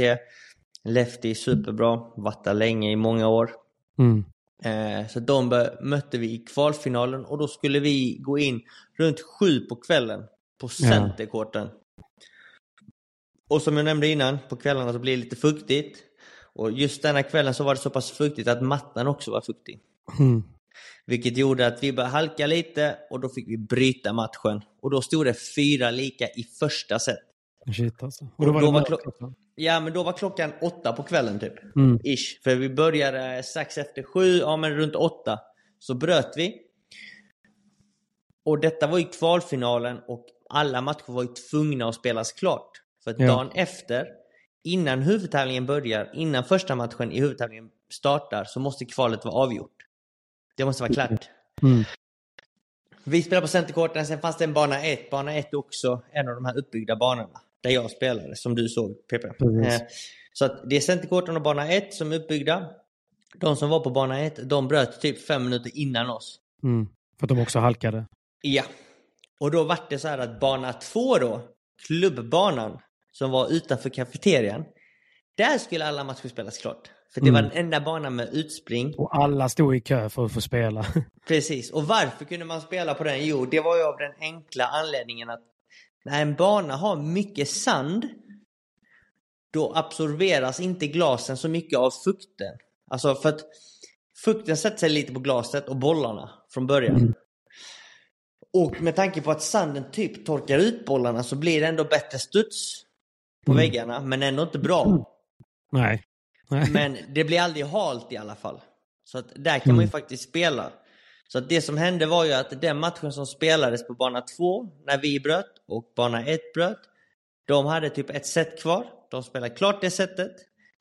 C: Lefty superbra, där länge i många år.
B: Mm.
C: Eh, så de mötte vi i kvalfinalen och då skulle vi gå in runt sju på kvällen på centerkorten. Ja. Och som jag nämnde innan, på kvällarna så blir det lite fuktigt. Och just denna kvällen så var det så pass fuktigt att mattan också var fuktig.
B: Mm.
C: Vilket gjorde att vi började halka lite och då fick vi bryta matchen. Och då stod det fyra lika i första set.
B: Shit alltså.
C: Och då var, då var klockan... Ja, men då var klockan åtta på kvällen typ.
B: Mm.
C: Ish. För vi började strax efter sju, ja men runt åtta. Så bröt vi. Och detta var ju kvalfinalen och alla matcher var ju tvungna att spelas klart. För att ja. dagen efter, innan huvudtävlingen börjar, innan första matchen i huvudtävlingen startar, så måste kvalet vara avgjort. Det måste vara klart.
B: Mm.
C: Vi spelade på centerkorten, sen fanns det en bana 1. Bana 1 är också en av de här uppbyggda banorna. Där jag spelade, som du såg PP. Eh, så att det är centerkorten och bana 1 som är uppbyggda. De som var på bana 1, de bröt typ fem minuter innan oss.
B: Mm. För att de också halkade?
C: Ja. Och då var det så här att bana 2 då, klubbbanan, som var utanför kafeterian. Där skulle alla matcher spelas klart. För det mm. var den enda banan med utspring.
B: Och alla stod i kö för att få spela. *laughs*
C: Precis. Och varför kunde man spela på den? Jo, det var ju av den enkla anledningen att när en bana har mycket sand då absorberas inte glasen så mycket av fukten. Alltså för att fukten sätter sig lite på glaset och bollarna från början.
B: Mm.
C: Och med tanke på att sanden typ torkar ut bollarna så blir det ändå bättre studs på
B: Mm.
C: väggarna, men ändå inte bra.
B: Nej. Nej.
C: Men det blir aldrig halt i alla fall. Så att där kan man ju
B: Mm.
C: faktiskt spela. Så att det som hände var ju att den matchen som spelades på bana 2, när vi bröt, och bana 1 bröt, de hade typ ett set kvar. De spelade klart det setet.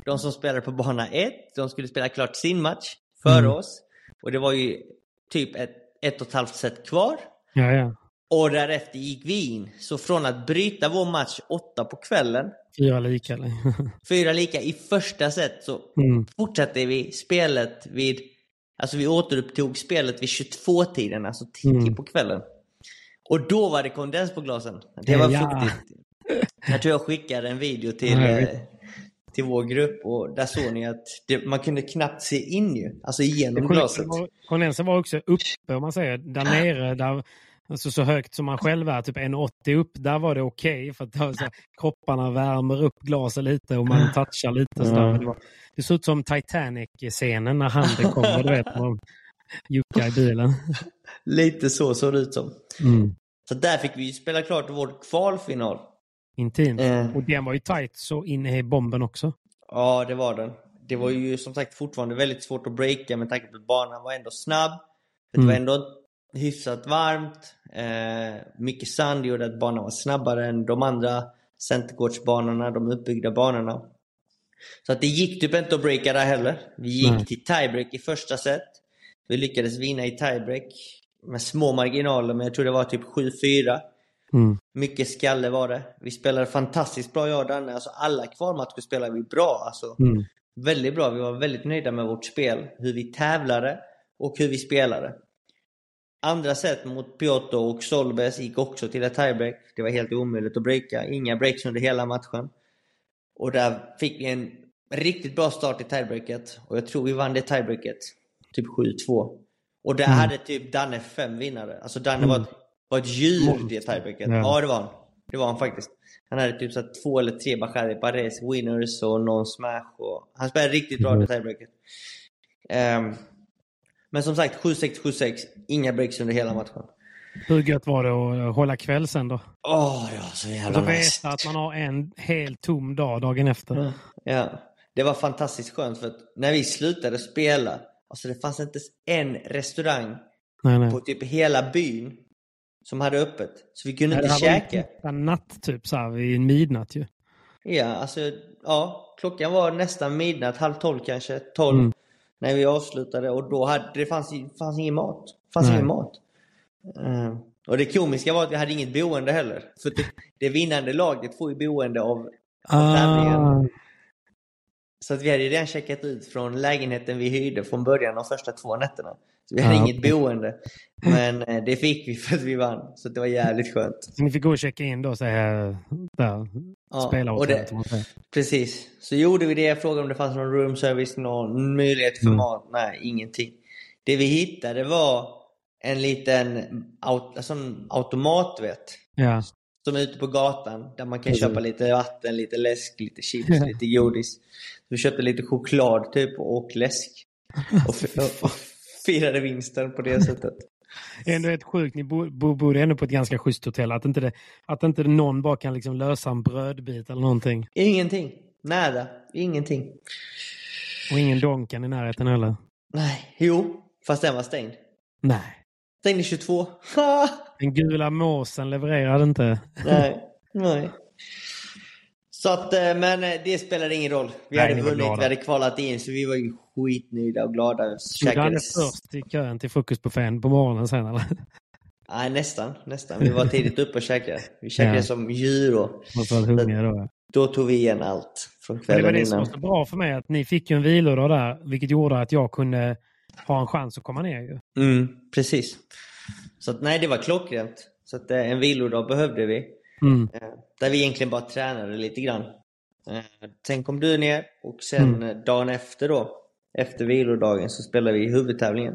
C: De som spelade på bana 1, de skulle spela klart sin match före
B: Mm.
C: oss. Och det var ju typ ett, ett och ett halvt set kvar.
B: Ja, ja.
C: Och därefter gick vi in. Så från att bryta vår match åtta på kvällen,
B: Fyra lika. eller? *laughs*
C: fyra lika i första set, så
B: Mm.
C: fortsatte vi spelet vid... Alltså vi återupptog spelet vid 22-tiden, alltså 10
B: Mm.
C: på kvällen. Och då var det kondens på glasen. Det var
B: Ja.
C: fuktigt. *laughs* Jag tror jag skickade en video till, eh, till vår grupp och där såg ni att det, man kunde knappt se in ju. Alltså genom glaset.
B: Kondensen var också uppe om man säger. Där nere, där, alltså så högt som man själv är, typ 1,80 upp, där var det okej. för att det var så, kropparna värmer upp glaset lite och man touchar lite. Så där. Det, var, det såg ut som Titanic-scenen när handen kommer, du vet. Man juckar i bilen. *laughs*
C: Lite så såg det ut som.
B: Mm.
C: Så där fick vi ju spela klart vår kvalfinal.
B: Intimt.
C: Eh.
B: Och den var ju tight så in i bomben också.
C: Ja, det var den. Det var ju som sagt fortfarande väldigt svårt att breaka med tanke på att banan var ändå snabb. Det var
B: Mm.
C: ändå hyfsat varmt. Eh, mycket sand gjorde att banan var snabbare än de andra centercourtsbanorna, de uppbyggda banorna. Så att det gick typ inte att breaka där heller. Vi gick
B: Nej.
C: till tiebreak i första set. Vi lyckades vinna i tiebreak med små marginaler, men jag tror det var typ 7-4.
B: Mm.
C: Mycket skalle var det. Vi spelade fantastiskt bra jag och Danne. Alltså alla kvalmatcher spelade vi bra. Alltså,
B: Mm.
C: Väldigt bra. Vi var väldigt nöjda med vårt spel. Hur vi tävlade och hur vi spelade. Andra set mot Piotr och Solbes gick också till ett tiebreak. Det var helt omöjligt att breaka. Inga breaks under hela matchen. Och där fick vi en riktigt bra start i tiebreaket. Och jag tror vi vann det tiebreaket. Typ 7-2. Och där
B: Mm.
C: hade typ Danne fem vinnare. Alltså Danne
B: Mm.
C: var, ett, var ett djur i det tiebreaket.
B: Ja.
C: Ja. det var han. Det var han faktiskt. Han hade typ så två eller tre Bachari Pares winners och någon smash. Och han spelade riktigt bra i
B: Mm.
C: det tiebreaket. Ehm, men som sagt, 7-6, 7-6. Inga breaks under hela matchen.
B: Hur gött var det att hålla kväll sen då?
C: Åh, det var så jävla
B: så
C: nice.
B: veta att man har en helt tom dag dagen efter.
C: Ja, det var fantastiskt skönt för att när vi slutade spela, alltså det fanns inte en restaurang
B: Nej, nej.
C: på typ hela byn som hade öppet. Så vi kunde
B: Nej,
C: inte
B: det var
C: käka.
B: ju en natt typ så här vid midnatt ju.
C: Ja, alltså ja, klockan var nästan midnatt, halv tolv kanske, tolv.
B: Mm.
C: När vi avslutade och då hade det fanns, fanns ingen mat. fanns
B: Nej.
C: ingen mat. Eh, och det komiska var att vi hade inget boende heller. För det, det vinnande laget får ju boende av tävlingen.
B: Ah,
C: Så att vi hade redan checkat ut från lägenheten vi hyrde från början de första två nätterna. Så vi hade
B: Ah,
C: inget boende. Men eh, det fick vi för att vi vann. Så det var jävligt skönt.
B: så ni fick gå och checka in då och säga där,
C: Ja,
B: spela
C: och det, Precis. Så gjorde vi det, frågade om det fanns någon room service, någon möjlighet för
B: Mm.
C: mat. Nej, ingenting. Det vi hittade var en liten aut alltså en automat, vet.
B: Ja.
C: Som är ute på gatan där man kan
B: Precis.
C: köpa lite vatten, lite läsk, lite chips, *laughs* lite godis. Vi köpte lite choklad typ och läsk. Och, *laughs* firade vinsten på det sättet.
B: Ändå rätt sjukt, ni bo, bo, bodde ändå på ett ganska schysst hotell. Att inte, det, att inte någon bara kan liksom lösa en brödbit eller någonting.
C: Ingenting. Nada. Ingenting.
B: Och ingen Donken i närheten heller.
C: Nej. Jo, fast den var stängd.
B: Nej.
C: Stängd i 22. *laughs*
B: Den gula måsen levererade inte.
C: Nej, nej. Så att, eh, men eh, det spelade ingen roll. Vi
B: Nej,
C: hade vunnit, vi hade kvalat in, så vi var ju skitnöjda och glada.
B: Stod han
C: Käkade...
B: först i kön till frukostbuffén på morgonen sen eller?
C: Nej, nästan, nästan. Vi var tidigt uppe och käkade. Vi käkade
B: Ja.
C: som djur och
B: då.
C: då tog vi igen allt från
B: Men det var
C: kvällen
B: det som var
C: innan.
B: så bra för mig, att ni fick ju en vilodag där, vilket gjorde att jag kunde ha en chans att komma ner ju.
C: Mm, precis. Så att, nej, det var klockrent. Så att, eh, en vilodag behövde vi.
B: Mm.
C: Eh, Där vi egentligen bara tränade lite grann. Eh, Sen kom du ner och sen
B: Mm.
C: dagen efter då, efter vilodagen, så spelade vi huvudtävlingen.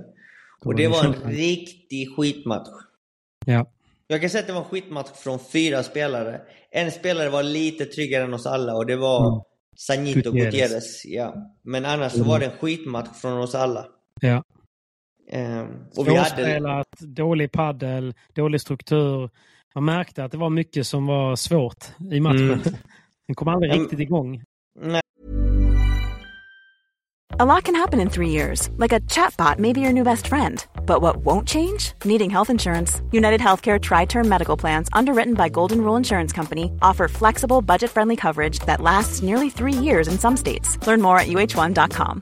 B: Då
C: Och det var en
B: kört.
C: riktig skitmatch.
B: Ja.
C: Jag kan säga att det var en skitmatch från fyra spelare. En spelare var lite tryggare än oss alla och det var
B: Mm.
C: Sanito
B: Gutierrez.
C: Gutierrez. ja. Men annars så
B: Mm.
C: var det en skitmatch från oss alla.
B: Ja.
C: Ehm, och vi hade...
B: Dålig paddel, dålig struktur. Man märkte att det var mycket som var svårt i matchen.
C: Mm.
B: Den kom aldrig
C: Mm.
B: riktigt igång.
C: Nej,
D: A lot can happen in three years, like a chatbot may be your new best friend. But what won't change? Needing health insurance. United Healthcare Tri Term Medical Plans, underwritten by Golden Rule Insurance Company, offer flexible, budget friendly coverage that lasts nearly three years in some states. Learn more at uh1.com.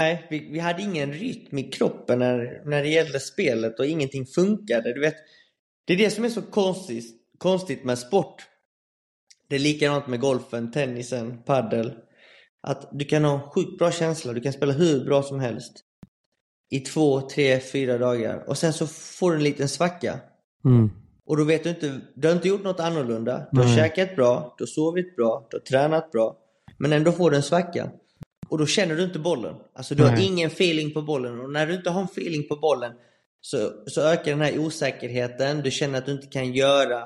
C: Nej, vi, vi hade ingen rytm i kroppen när, när det gällde spelet och ingenting funkade. Du vet, det är det som är så konstigt, konstigt med sport. Det är likadant med golfen, tennisen, paddel. Att du kan ha sjukt bra känsla, du kan spela hur bra som helst. I två, tre, fyra dagar. Och sen så får du en liten svacka.
B: Mm.
C: Och då vet du inte, du har inte gjort något annorlunda. Du har
B: Nej.
C: käkat bra, du har sovit bra, du har tränat bra. Men ändå får du en svacka. Och då känner du inte bollen. Alltså du har
B: Nej.
C: ingen feeling på bollen. Och när du inte har en feeling på bollen så, så ökar den här osäkerheten. Du känner att du inte kan göra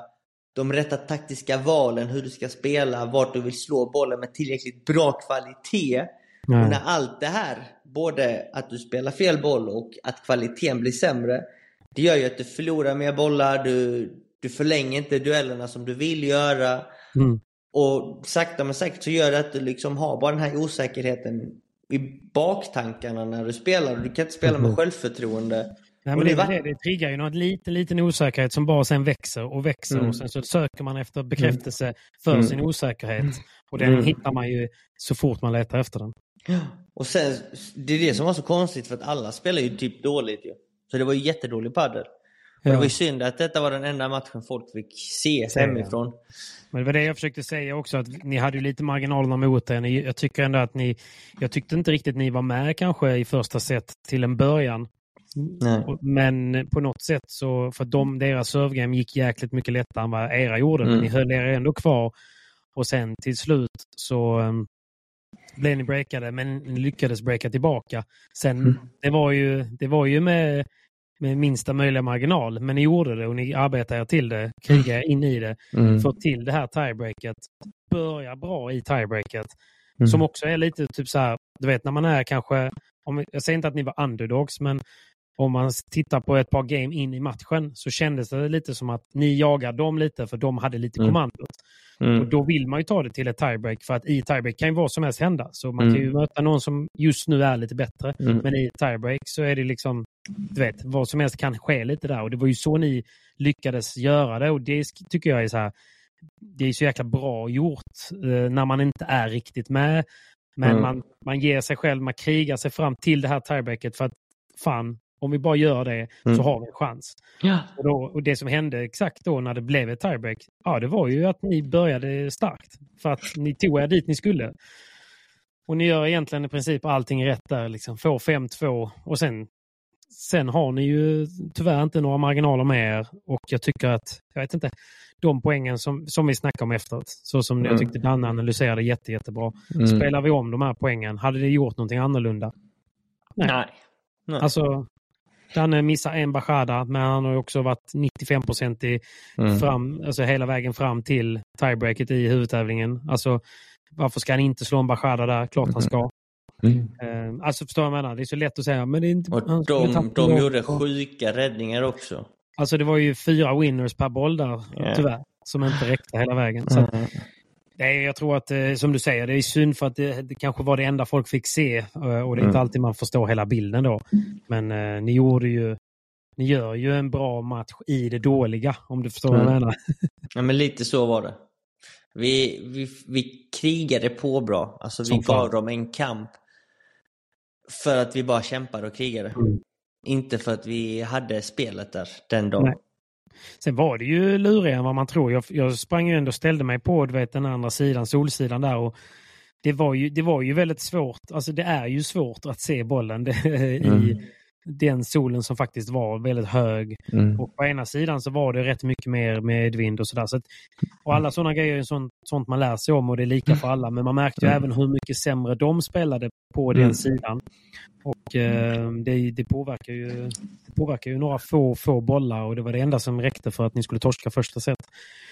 C: de rätta taktiska valen, hur du ska spela, vart du vill slå bollen med tillräckligt bra kvalitet. Och
B: Nej.
C: när allt det här, både att du spelar fel boll och att kvaliteten blir sämre, det gör ju att du förlorar mer bollar, du, du förlänger inte duellerna som du vill göra.
B: Mm.
C: Och sakta men säkert så gör det att du liksom har bara den här osäkerheten i baktankarna när du spelar. Du kan inte spela med
B: Mhm.
C: självförtroende.
B: Nej, men det,
C: det
B: det, triggar ju något liten, liten osäkerhet som bara sen växer och växer
C: Mm.
B: och sen så söker man efter bekräftelse för
C: Mm.
B: sin osäkerhet. Och den
C: Mm.
B: hittar man ju så fort man letar efter den.
C: Och sen, det är det som var så konstigt för att alla spelar ju typ dåligt ju. Så det var ju jättedålig padel. Och det
B: Ja.
C: var ju synd att detta var den enda matchen folk fick se hemifrån.
B: Men det var det jag försökte säga också, att ni hade ju lite marginalerna mot er. Jag tycker ändå att ni, jag tyckte inte riktigt ni var med kanske i första set till en början.
C: Nej.
B: Men på något sätt så, för de, deras servegame gick jäkligt mycket lättare än vad era gjorde, men
C: Mm.
B: ni höll er ändå kvar. Och sen till slut så um, blev ni breakade, men lyckades breaka tillbaka. Sen,
C: Mm.
B: det var ju, det var ju med, med minsta möjliga marginal, men ni gjorde det och ni arbetade er till det, krigade er in i det,
C: Mm.
B: få till det här tiebreaket. Börja bra i tiebreaket.
C: Mm.
B: Som också är lite typ så här, du vet när man är kanske, om, jag säger inte att ni var underdogs, men om man tittar på ett par game in i matchen så kändes det lite som att ni jagade dem lite för de hade lite
C: Mm.
B: kommandot.
C: Mm.
B: Och då vill man ju ta det till ett tiebreak för att i tiebreak kan ju vad som helst hända. Så man kan
C: Mm.
B: ju möta någon som just nu är lite bättre.
C: Mm.
B: Men i tiebreak så är det liksom, du vet, vad som helst kan ske lite där. Och det var ju så ni lyckades göra det och det tycker jag är så här, det är så jäkla bra gjort eh, när man inte är riktigt med. Men
C: Mm.
B: man, man ger sig själv, man krigar sig fram till det här tiebreaket för att fan, om vi bara gör det
C: Mm.
B: så har vi en chans.
C: Ja.
B: Och, då, och det som hände exakt då när det blev ett tiebreak, ja det var ju att ni började starkt. För att ni tog er dit ni skulle. Och ni gör egentligen i princip allting rätt där. Liksom. Får 5-2 och sen, sen har ni ju tyvärr inte några marginaler med er. Och jag tycker att, jag vet inte, de poängen som, som vi snackade om efteråt, så som jag
C: Mm.
B: tyckte Danne analyserade jätte, jättebra.
C: Mm.
B: Spelar vi om de här poängen, hade det gjort någonting annorlunda? Nej.
C: Nej. Nej.
B: Alltså, Danne missar en Bashada, men han har ju också varit 95% i
C: Mm.
B: fram, alltså hela vägen fram till tiebreaket i huvudtävlingen. Alltså, varför ska han inte slå en Bashada där? Klart han ska.
C: Mm.
B: Eh, alltså förstår du vad jag menar? Det är så lätt att säga, men det är inte...
C: Och de, de gjorde sjuka räddningar också.
B: Alltså det var ju fyra winners per boll där,
C: Ja.
B: tyvärr, som inte räckte hela vägen. Så att, det är, jag tror att, eh, som du säger, det är synd för att det, det kanske var det enda folk fick se eh, och det är inte
C: Mm.
B: alltid man förstår hela bilden då. Men eh, ni gjorde ju, ni gör ju en bra match i det dåliga, om du förstår vad jag
C: Mm.
B: menar. *laughs*
C: Ja, men lite så var det. Vi, vi, vi krigade på bra. Alltså vi
B: Som fan.
C: gav dem en kamp. För att vi bara kämpade och krigade.
B: Mm.
C: Inte för att vi hade spelet där den dagen.
B: Nej. Sen var det ju lurigare än vad man tror. Jag, jag sprang ju ändå och ställde mig på du vet, den andra sidan, solsidan där. Och det, var ju, det var ju väldigt svårt. Alltså det är ju svårt att se bollen det, i
C: Mm.
B: Den solen som faktiskt var väldigt hög.
C: Mm.
B: Och på ena sidan så var det rätt mycket mer medvind och sådär. Så att, och alla sådana grejer är sånt, sånt man lär sig om och det är lika för alla. Men man märkte ju
C: Mm.
B: även hur mycket sämre de spelade på
C: Mm.
B: den sidan. Och eh, det, det, påverkar ju, det påverkar ju några få, få bollar och det var det enda som räckte för att ni skulle torska första set.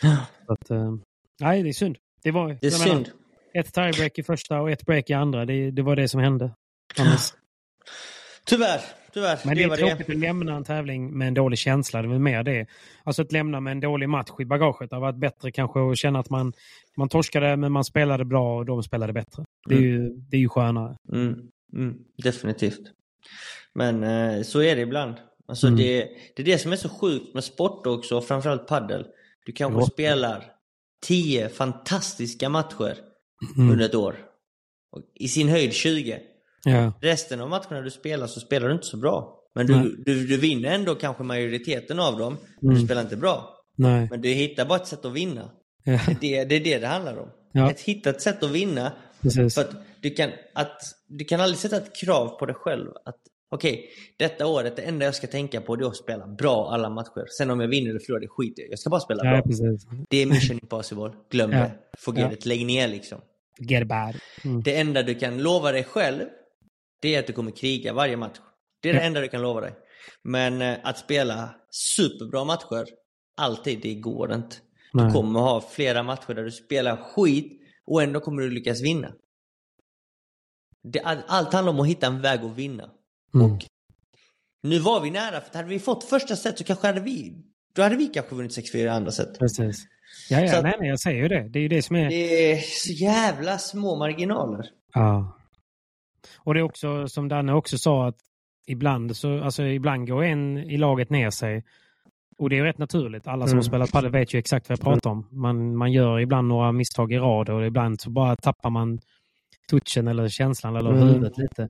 B: *gasps* Så att, eh, nej, det är synd. Det, var,
C: Det är
B: jag menar,
C: synd.
B: ett tiebreak i första och ett break i andra. Det, det var det som hände. Annars, *laughs*
C: Tyvärr, tyvärr.
B: men det
C: det
B: är tråkigt
C: det.
B: att lämna en tävling med en dålig känsla. Det är väl mer det. Alltså att lämna med en dålig match i bagaget. Det har varit bättre kanske att känna att man, man torskade men man spelade bra och de spelade bättre. Det är ju, det är ju skönare.
C: Mm. Mm. Definitivt. Men eh, så är det ibland. Alltså
B: Mm.
C: det, det är det som är så sjukt med sport också, framförallt paddel. Du kanske
B: Ja.
C: spelar tio fantastiska matcher
B: Mm.
C: under ett år. Och I sin höjd 20.
B: Ja.
C: Resten av matcherna du spelar så spelar du inte så bra. Men du, du, du vinner ändå kanske majoriteten av dem. Men
B: Mm.
C: du spelar inte bra.
B: Nej.
C: Men du hittar bara ett sätt att vinna.
B: Ja,
C: Det, det är det det handlar om.
B: Ja.
C: Att hitta ett sätt att vinna.
B: precis.
C: För att du kan, att, du kan aldrig sätta ett krav på dig själv. Att okej, detta året, det enda jag ska tänka på det är att spela bra alla matcher. Sen om jag vinner eller förlorar, det skiter jag. Jag ska bara spela
B: Ja,
C: bra.
B: precis.
C: Det är mission impossible. Glöm det. Forget
B: Ja.
C: it. Lägg ner liksom.
B: Get bad. Mm.
C: Det enda du kan lova dig själv, det är att du kommer kriga varje match. Det är det enda du kan lova dig. Men eh, att spela superbra matcher, alltid, det går inte.
B: Nej.
C: Du kommer ha flera matcher där du spelar skit och ändå kommer du lyckas vinna. Det, all- allt handlar om att hitta en väg att vinna.
B: Mm.
C: Och nu var vi nära, för hade vi fått första set så kanske hade vi, då hade vi kanske vunnit 6-4 i andra set.
B: Precis. Ja, ja, nej, nej, jag säger ju det. Det är ju det som är...
C: Det är så jävla små marginaler.
B: Ja. Och det är också som Danne också sa att ibland, så, alltså, ibland går en i laget ner sig. Och det är rätt naturligt. Alla som
C: Mm.
B: har spelat padel vet ju exakt vad jag pratar om. Man, man gör ibland några misstag i rad och ibland så bara tappar man touchen eller känslan eller
C: Mm.
B: huvudet lite.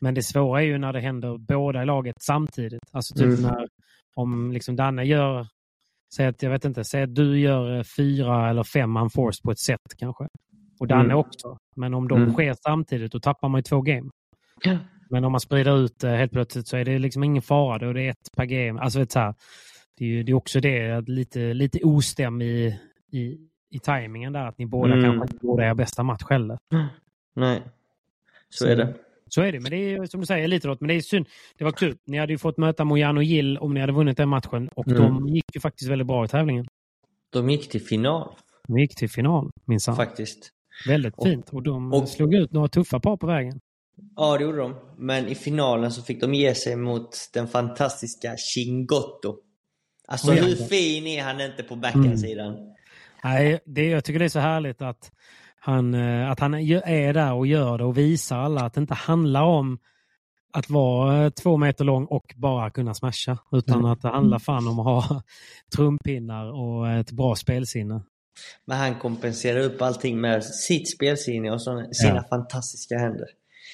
B: Men det svåra är ju när det händer båda i laget samtidigt. Alltså typ
C: Mm.
B: när om liksom Danne gör, säg att, jag vet inte, säg att du gör eh, fyra eller fem unforced på ett set kanske. Och Danne
C: Mm.
B: också. Men om de
C: Mm.
B: sker samtidigt då tappar man ju två game.
C: Ja.
B: Men om man sprider ut det helt plötsligt så är det liksom ingen fara. Då är det ett per game. Alltså vet så här, det, är ju, det är också det, lite, lite ostäm i, i, i tajmingen där. Att ni båda
C: Mm.
B: kanske inte gjorde er bästa match heller.
C: Nej, så,
B: Så-
C: är det.
B: Så är det, men det är som du säger elitidrott. Men det är synd. Det var kul. Ni hade ju fått möta Mojano och Gill om ni hade vunnit den matchen. Och
C: Mm.
B: de gick ju faktiskt väldigt bra i tävlingen.
C: De gick till final
B: De gick till final minsann.
C: faktiskt.
B: Väldigt
C: Och-
B: fint. Och de
C: och-
B: slog ut några tuffa par på vägen.
C: Ja, det gjorde de. Men i finalen så fick de ge sig mot den fantastiska Chingotto. Alltså hur fin är han inte på
B: Mm.
C: backhandsidan?
B: Nej, det, jag tycker det är så härligt att han, eh, att han är där och gör det och visar alla att det inte handlar om att vara eh, två meter lång och bara kunna smasha. Utan
C: Mm.
B: att det handlar fan om att ha *laughs* trumpinnar och ett bra spelsinne.
C: Men han kompenserar upp allting med sitt spelsinne och sina
B: Ja.
C: fantastiska händer.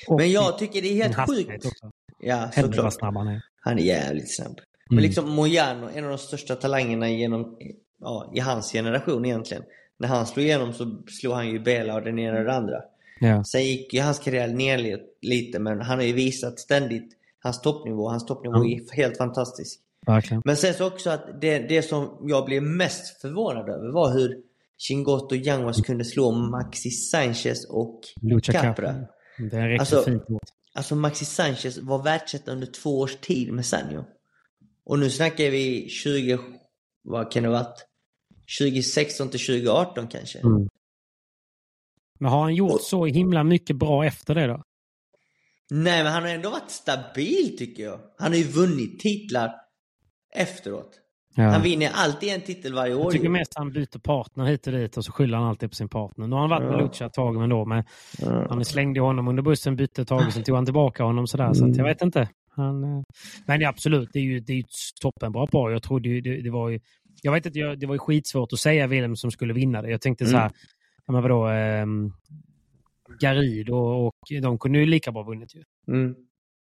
B: Och
C: Men jag tycker det är helt sjukt.
B: Också.
C: Ja, såklart.
B: snabb han är.
C: Han är jävligt snabb. Men
B: Mm.
C: liksom Mojano, en av de största talangerna genom, ja, i hans generation egentligen. När han slog igenom så slog han ju Bela och den ena och den andra.
B: Ja.
C: Sen gick ju hans karriär ner li- lite men han har ju visat ständigt hans toppnivå. Hans toppnivå
B: Ja.
C: är helt fantastisk.
B: Verkligen.
C: Men sen så också att det, det som jag blev mest förvånad över var hur Chingoto Yanguas kunde slå Maxi Sanchez och
B: Lucha
C: Capra.
B: Det är riktigt
C: Alltså-
B: fint gjort.
C: Alltså Maxi Sanchez var världsetta under två års tid med Sanjo. Och nu snackar vi 20, vad kan det varit? 2016 till 2018 kanske.
B: Mm. Men har han gjort så himla mycket bra efter det då?
C: Nej men han har ändå varit stabil tycker jag. Han har ju vunnit titlar efteråt.
B: Ja.
C: Han vinner alltid en titel varje år.
B: Jag tycker mest han byter partner hit och dit och så skyller han alltid på sin partner. Nu har han varit med
C: Ja.
B: Lucha ett tag men då med,
C: Ja.
B: han slängde honom under bussen, bytte ett tag och sen tog han tillbaka honom sådär. Så att
C: Mm.
B: jag vet inte. Han, eh, men absolut, det är ju, det är ju ett toppenbra par. Jag trodde ju, det, det var ju, jag vet inte, jag, det var ju skitsvårt att säga vem som skulle vinna det. Jag tänkte så här,
C: Mm.
B: ja, men vadå, eh, Garid och, och de kunde ju lika bra vunnit ju.
C: Mm.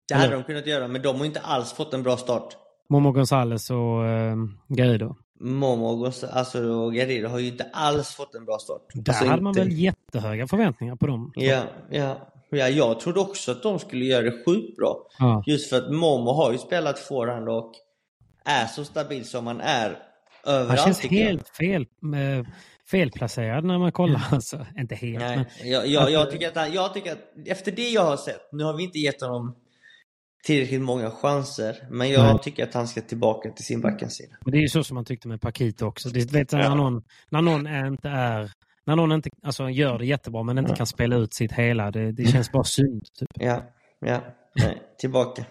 C: Det hade
B: Eller-
C: de kunnat göra men de har ju inte alls fått en bra start.
B: Momo Gonzales och eh, Garido.
C: Momo alltså, och Garrido har ju inte alls fått en bra start.
B: Där
C: alltså,
B: hade man
C: inte-
B: väl jättehöga förväntningar på dem.
C: Ja, ja. ja, jag trodde också att de skulle göra det sjukt bra.
B: Ja.
C: Just för att Momo har ju spelat forehand och är så stabil som han är
B: Han
C: överallt
B: känns
C: tycker jag.
B: helt fel, eh, felplacerad när man kollar. Alltså, inte helt,
C: Nej,
B: men
C: jag, jag, jag, tycker att han, jag tycker att efter det jag har sett, nu har vi inte gett honom tillräckligt många chanser, men jag
B: Nej.
C: tycker att han ska tillbaka till sin backhandsida.
B: Men det är ju så som man tyckte med Pakito också. Det, vet, när,
C: Ja.
B: någon, när någon är inte är... När någon inte, alltså, gör det jättebra men inte kan spela ut sitt hela, det, det känns bara synd. Typ.
C: Ja, ja, nej, tillbaka.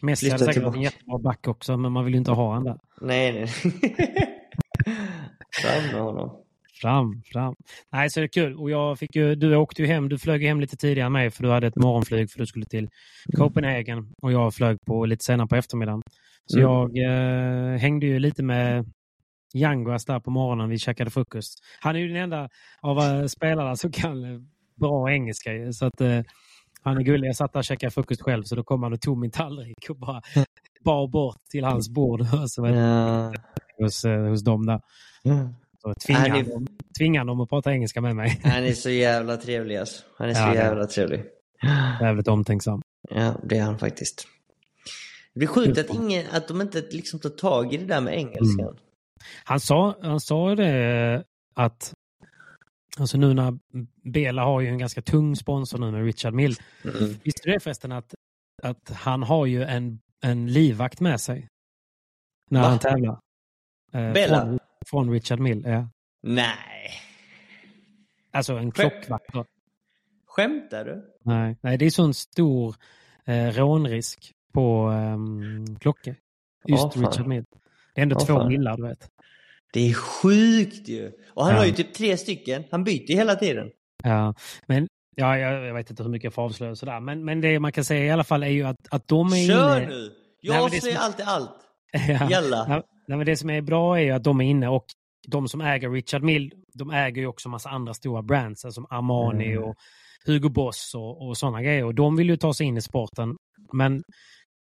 B: Messi hade säkert varit en jättebra back också, men man vill ju inte ha han där.
C: Nej, nej. *laughs* Fram med honom.
B: Fram, fram. Nej, så det är kul. Och jag fick ju, du åkte ju hem, du flög hem lite tidigare än mig för du hade ett morgonflyg för du skulle till Copenhagen och jag flög på lite senare på eftermiddagen. Så
C: Mm.
B: jag eh, hängde ju lite med Yanguas där på morgonen. Vi käkade frukost. Han är ju den enda av eh, spelarna som kan eh, bra engelska. Så att, eh, han är gullig. Jag satt där och käkade frukost själv så då kom han och tog min tallrik och bara bar bort till hans bord. *laughs* Så det
C: Ja.
B: hos, eh, hos dem där. Så tvingade,
C: Han är-
B: dem, tvingade dem att prata engelska med mig.
C: Han är så jävla trevlig alltså. Han är så
B: Ja, är
C: jävla trevlig.
B: Jävligt omtänksam.
C: Ja, det är han faktiskt. Det blir sjukt att, ingen, att de inte liksom tar tag i det där med engelskan.
B: Mm. Han sa, han sa det att alltså nu när Bela har ju en ganska tung sponsor nu med Richard Mill.
C: Mm.
B: Visste du det förresten att, att han har ju en, en livvakt med sig när
C: Va?
B: han tävlar? Eh,
C: Bela?
B: Från, från Richard Mill, ja.
C: Nej.
B: Alltså en klockvakt.
C: Skämtar du?
B: Nej, nej, det är sån stor eh, rånrisk på um, klockor. Just
C: fan.
B: Richard Mill. Det är ändå
C: Åh,
B: två
C: fan.
B: millar, du vet.
C: Det är sjukt ju. Och han
B: Ja.
C: har ju typ tre stycken. Han byter hela tiden.
B: Ja, men ja, jag, vet inte hur mycket jag får avslöja sådär. Men, men det man kan säga i alla fall är ju att, att de är
C: Kör
B: inne...
C: nu! Jag
B: som-
C: alltid allt. *laughs*
B: Ja.
C: Jalla.
B: Ja, nej, men det som är bra är ju att de är inne och de som äger Richard Mill, de äger ju också massa andra stora brands alltså som Armani
C: Mm.
B: och Hugo Boss och, och sådana grejer. Och de vill ju ta sig in i sporten. Men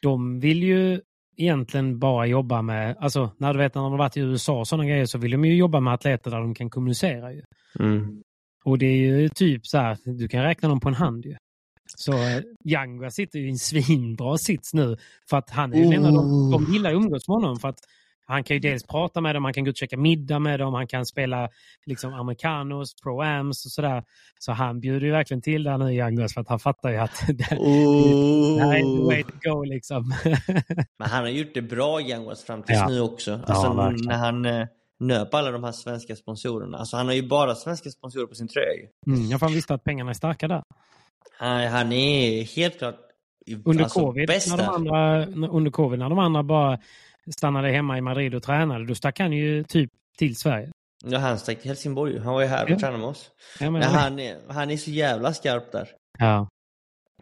B: de vill ju egentligen bara jobba med, alltså när du vet när de har varit i USA och sådana grejer så vill de ju jobba med atleter där de kan kommunicera ju.
C: Mm.
B: Och det är ju typ så här, du kan räkna dem på en hand ju. Så eh, Yanga sitter ju i en svinbra sits nu. För att han är ju enda, de, de gillar att umgås med honom. För att han kan ju dels prata med dem, han kan gå och käka middag med dem, han kan spela liksom americanos, pro-ams och sådär. Så han bjuder ju verkligen till där nu Yangos för att han fattar ju att *laughs* det, det här är the way
C: Oh.
B: to go liksom. *laughs*
C: Men han har gjort det bra Youngwas fram tills
B: Ja.
C: nu också. Alltså
B: verkligen.
C: när han eh, nöp alla de här svenska sponsorerna. Alltså han har ju bara svenska sponsorer på sin tröja.
B: Mm, jag fan visste att pengarna är starka där.
C: Han, han är helt klart
B: Under,
C: alltså,
B: covid,
C: bäst
B: när de andra, under covid, när de andra bara stannade hemma i Madrid och tränade, då stack han ju typ till Sverige.
C: Ja, han stack till Helsingborg. Han var ju här och
B: Ja.
C: tränade med oss.
B: Jag
C: Men
B: menar,
C: han är, han är så jävla skarp där.
B: ja.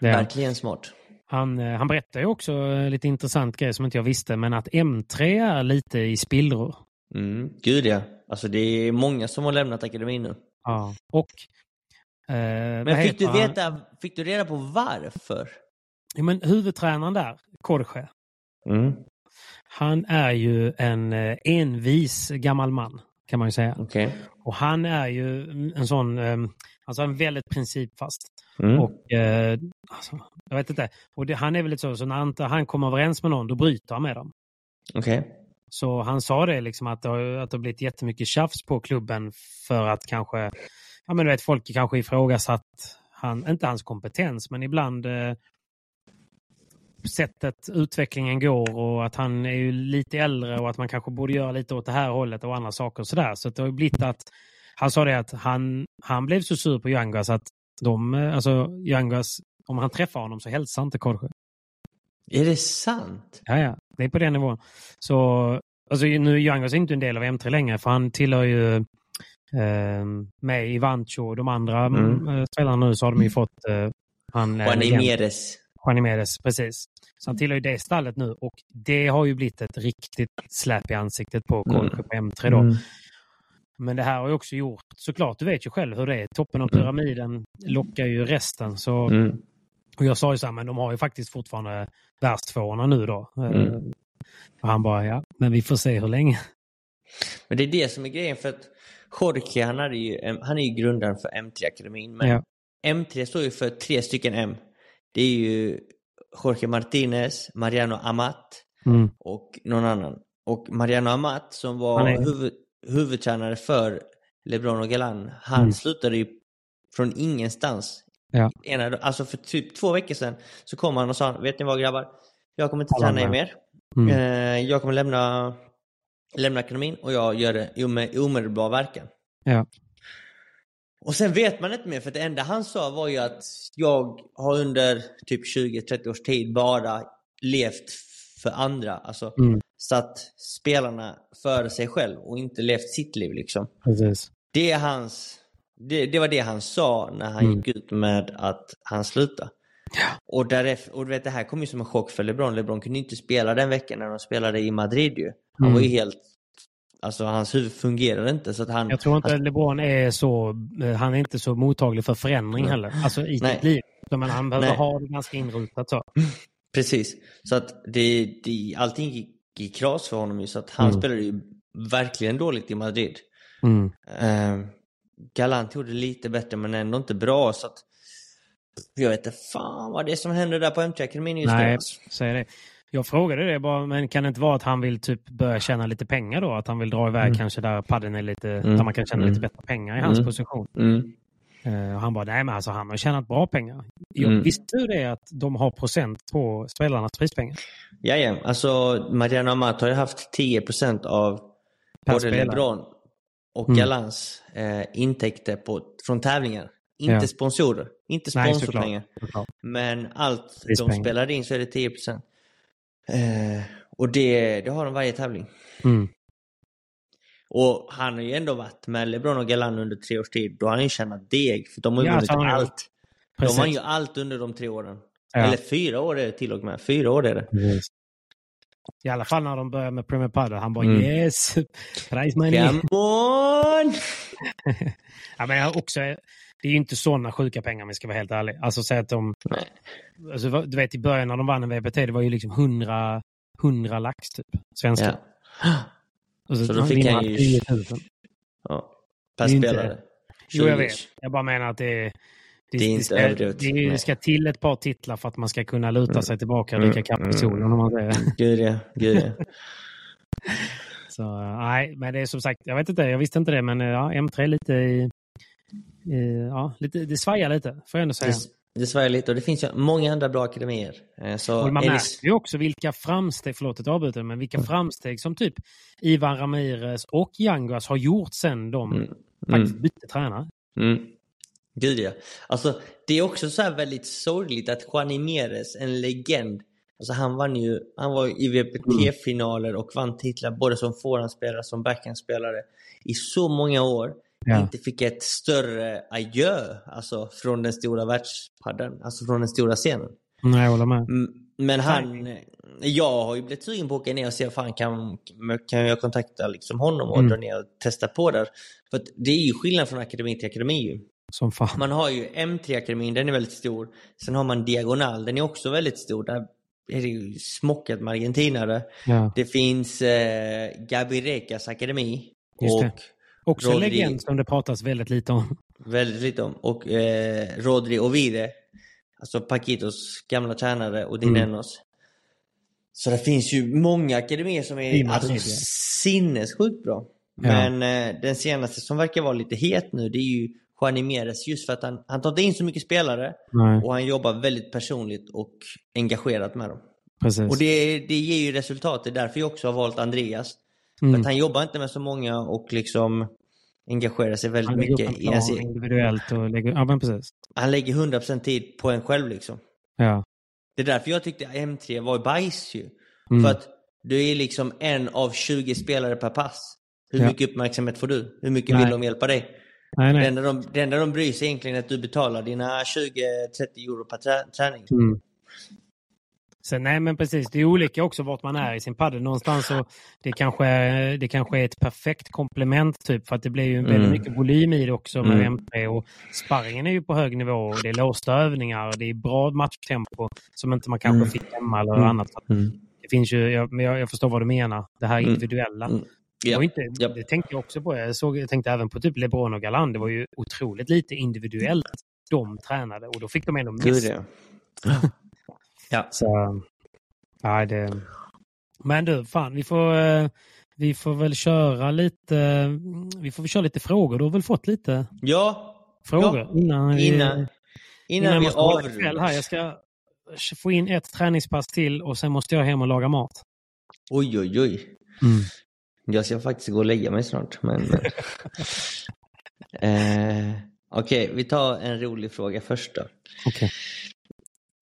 C: Verkligen smart.
B: Han, eh, han berättar ju också eh, lite intressant grej som inte jag visste, men att M3 är lite i spillror.
C: Mm. Gud ja. Alltså det är många som har lämnat akademin nu.
B: Ja. Och... Eh,
C: Men fick du, veta, fick du reda på varför?
B: Ja, men huvudtränaren där, Korche,
C: Mm.
B: Han är ju en eh, envis gammal man, kan man ju säga.
C: Okej.
B: Och han är ju en sån, eh, alltså en väldigt principfast.
C: Mm.
B: Och eh, alltså, jag vet inte. Och det, han är väl lite så, så när han, han kommer överens med någon, då bryter han med dem.
C: Okej.
B: Så han sa det liksom att det, har, att det har blivit jättemycket tjafs på klubben för att kanske, ja men du vet folk kanske ifrågasatt han, inte hans kompetens men ibland eh, sättet utvecklingen går och att han är ju lite äldre och att man kanske borde göra lite åt det här hållet och andra saker och sådär. Så det har ju blivit att han sa det att han, han blev så sur på Yangas att de, eh, alltså Yangas, om han träffar honom så hälsar inte Korse.
C: Är det sant?
B: Ja, ja, det är på den nivån. Så, alltså, nu är Youngers inte en del av M3 längre, för han tillhör ju eh, med i Vancho och de andra
C: Mm.
B: mm. spelarna nu så har de ju fått eh, han... eh,
C: Juan Imedes.
B: Juan Imedes, precis. Så han tillhör ju det stallet nu och det har ju blivit ett riktigt släp i ansiktet på Kolke på M3 då.
C: Mm.
B: Men det här har ju också gjort, såklart, du vet ju själv hur det är. Toppen av
C: Mm.
B: pyramiden lockar ju resten. Så,
C: Mm.
B: Och jag sa ju så här, men de har ju faktiskt fortfarande världstvåorna nu då.
C: Mm.
B: Eh, Och han bara, ja, men vi får se hur länge.
C: Men det är det som är grejen för att Jorge han, hade ju, han är ju grundaren för M3-akademin. Men
B: Ja.
C: M3 står ju för tre stycken M. Det är ju Jorge Martinez, Mariano Amat
B: Mm.
C: och någon annan. Och Mariano Amat som var
B: är-
C: huvud, huvudtränare för LeBron och Galan, han
B: Mm.
C: slutade ju från ingenstans.
B: Ja.
C: Ena, alltså för typ två veckor sedan så kom han och sa, vet ni vad grabbar? Jag kommer inte träna er
B: med.
C: mer.
B: Mm.
C: Eh, jag kommer lämna, lämna akademin och jag gör det i omedelbar verkan.
B: Ja.
C: Och sen vet man inte mer för det enda han sa var ju att jag har under typ 20-30 års tid bara levt för andra. Alltså
B: Mm.
C: satt spelarna före sig själv och inte levt sitt liv liksom.
B: Precis.
C: Det, är hans, det, det var det han sa när han
B: Mm.
C: gick ut med att han slutade. Och, därefter, och vet, det här kom ju som en chock för LeBron. LeBron kunde inte spela den veckan när de spelade i Madrid ju. Han
B: Mm.
C: var ju helt... Alltså hans huvud fungerade inte så att han...
B: Jag tror inte
C: han,
B: LeBron är så, eh, han är inte så mottaglig för förändring
C: Nej.
B: heller. Alltså i
C: Nej.
B: sitt liv. Men han behöver
C: Nej.
B: ha det ganska inrutat så. *laughs*
C: Precis. Så att det, det, allting gick i kras för honom ju. Så att han
B: Mm.
C: spelade ju verkligen dåligt i Madrid.
B: Mm.
C: Uh, Galant gjorde lite bättre men ändå inte bra. Så att jag vet inte fan vad det är som händer där på MT-akademin just nu.
B: Nej,
C: alltså.
B: säger det. Jag frågade det bara, men kan det inte vara att han vill typ börja tjäna lite pengar då? Att han vill dra iväg
C: Mm.
B: kanske där padden är lite,
C: Mm.
B: där man kan tjäna
C: Mm.
B: lite bättre pengar i hans
C: Mm.
B: position. Eh, och han bara, nej men alltså han har tjänat bra pengar. Jag
C: Mm.
B: Visste du det att de har procent på spelarnas prispengar?
C: Jaja, alltså Mariano Amat har ju haft 10% av
B: Per
C: både. LeBron och. Galans eh, intäkter på, från tävlingar. Inte
B: Ja.
C: sponsorer, inte
B: Nej,
C: sponsorpengar.
B: såklart.
C: Men allt de spelar in så är det 10%. Eh, och det, det har de varje tävling.
B: Mm.
C: Och han har ju ändå varit med LeBron och Galan under tre års tid. Då har han ju tjänat deg. För de har ju
B: Ja,
C: vunnit allt.
B: Precis.
C: De har ju allt under de tre åren.
B: Ja.
C: Eller fyra år är det till och med. Fyra år är det.
B: Precis. I alla fall när de börjar med Premier Padel. Han bara
C: Mm.
B: yes, *laughs* prize money.
C: Come on! *laughs*
B: ja, men jag också, det är ju inte sådana sjuka pengar om vi ska vara helt ärliga. Alltså säg att de... Alltså, du vet i början när de vann en VPT, det var ju liksom 100, 100 lax typ. Svenska.
C: Ja.
B: Och
C: Så då fick han ju-
B: 10 000.
C: ja. Per
B: Det är inte-
C: spelare.
B: Jo, jag
C: 20.
B: vet. Jag bara menar att det är...
C: Det är inte
B: ska,
C: överdrivet.
B: det, ska till ett par titlar för att man ska kunna luta
C: Mm.
B: sig tillbaka och
C: Mm,
B: kaffe i
C: mm,
B: solen. Om man säger.
C: Gud ja, gud ja. *laughs*
B: Så, eh, nej, men det är som sagt, jag vet inte, jag visste inte det, men eh, ja, M3 är lite i... i ja, lite, det svajar lite, får jag ändå säga.
C: Det, det svajar lite och det finns ju många andra bra akademier. Eh, Så
B: Och man
C: ni-
B: märker ju också vilka framsteg, förlåt att jag avbryter, men vilka framsteg som typ Ivan Ramirez och Yanguas har gjort sen de
C: Mm,
B: faktiskt
C: mm,
B: bytte tränare.
C: mm. Gud ja. Alltså, det är också så här väldigt sorgligt att Juan Imeres, en legend, alltså han vann ju, han var i VPT-finaler och vann titlar både som forehandspelare som backhandspelare i så många år.
B: Ja.
C: Inte fick ett större adjö, alltså från den stora världspadden, alltså från den stora scenen.
B: Nej, jag håller med.
C: Men han, jag har ju blivit sugen på att åka ner och se fan kan, kan jag kontakta liksom honom och
B: Mm.
C: dra ner och testa på där. För att det är ju skillnad från akademi till akademi ju.
B: Som fan.
C: Man har ju M3-akademin, den är väldigt stor. Sen har man Diagonal, den är också väldigt stor. Där är det ju smockat med argentinare.
B: Ja.
C: Det finns eh, Gabi Rekas akademi.
B: Just
C: och
B: det. Också en
C: Rodri-
B: legend som det pratas väldigt lite om.
C: Väldigt lite om. Och eh, Rodri Ovide. Alltså Paquitos gamla tränare och
B: Mm.
C: Dinenos. Så det finns ju många akademier som är alltså, sinnessjukt bra.
B: Ja.
C: Men eh, den senaste som verkar vara lite het nu det är ju Juan Imeres just för att han, han tar inte in så mycket spelare
B: Nej,
C: och han jobbar väldigt personligt och engagerat med dem.
B: precis.
C: Och det, det ger ju resultat. Det är därför jag också har valt Andreas. För
B: Mm.
C: att han jobbar inte med så många och liksom engagerar sig väldigt mycket i ens egen
B: individuellt och lägger... Ja, men precis.
C: han lägger 100% tid på en själv liksom.
B: Ja.
C: Det är därför jag tyckte M3 var bajs ju.
B: Mm.
C: För att du är liksom en av 20 spelare per pass. Hur
B: Ja.
C: mycket uppmärksamhet får du? Hur mycket
B: Nej.
C: vill de hjälpa dig?
B: Nej,
C: Det
B: nej.
C: enda, de, det enda de bryr sig egentligen är att du betalar dina 20-30 euro per trä, träning.
B: Mm. Sen, nej, men precis. Det är olika också vart man är i sin padel. Någonstans så det kanske, det kanske är ett perfekt komplement typ för att det blir ju väldigt
C: Mm.
B: mycket volym i det också med
C: Mm.
B: M3 och sparringen är ju på hög nivå och det är låsta övningar och det är bra matchtempo som inte man kanske
C: Mm.
B: fick hemma eller
C: Mm.
B: annat. Att Det finns ju, jag, jag, förstår vad du menar. Det här
C: Mm.
B: individuella.
C: Mm.
B: Det, var inte,
C: Ja.
B: det tänkte jag också på. Jag, såg, jag tänkte även på typ LeBron och Galan. Det var ju otroligt lite individuellt de tränade och då fick de ändå mest.
C: Ja.
B: Så, ja, det... Men du, fan, vi får, eh, vi får väl köra lite, vi får väl köra lite frågor. Du har väl fått lite
C: Ja,
B: frågor
C: Ja,
B: innan, vi,
C: innan, innan
B: jag
C: vi avrundar.
B: här. Jag ska få in ett träningspass till och sen måste jag hem och laga mat.
C: Oj, oj, oj. Jag ska faktiskt gå och lägga mig snart. Men, *laughs* eh, Okej, vi tar en rolig fråga först då.
B: Okej.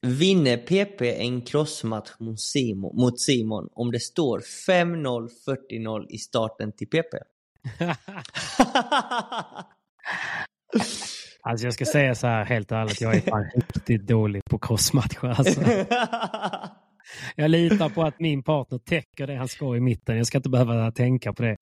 C: Vinner PP en crossmatch mot Simon, mot Simon om det står 5-0, 40-0 i starten till PP? *laughs*
B: Alltså jag ska säga så här helt ärligt, jag är fan *laughs* riktigt dålig på crossmatcher. Alltså. *laughs* Jag litar på att min partner täcker det han ska i mitten. Jag ska inte behöva tänka på det.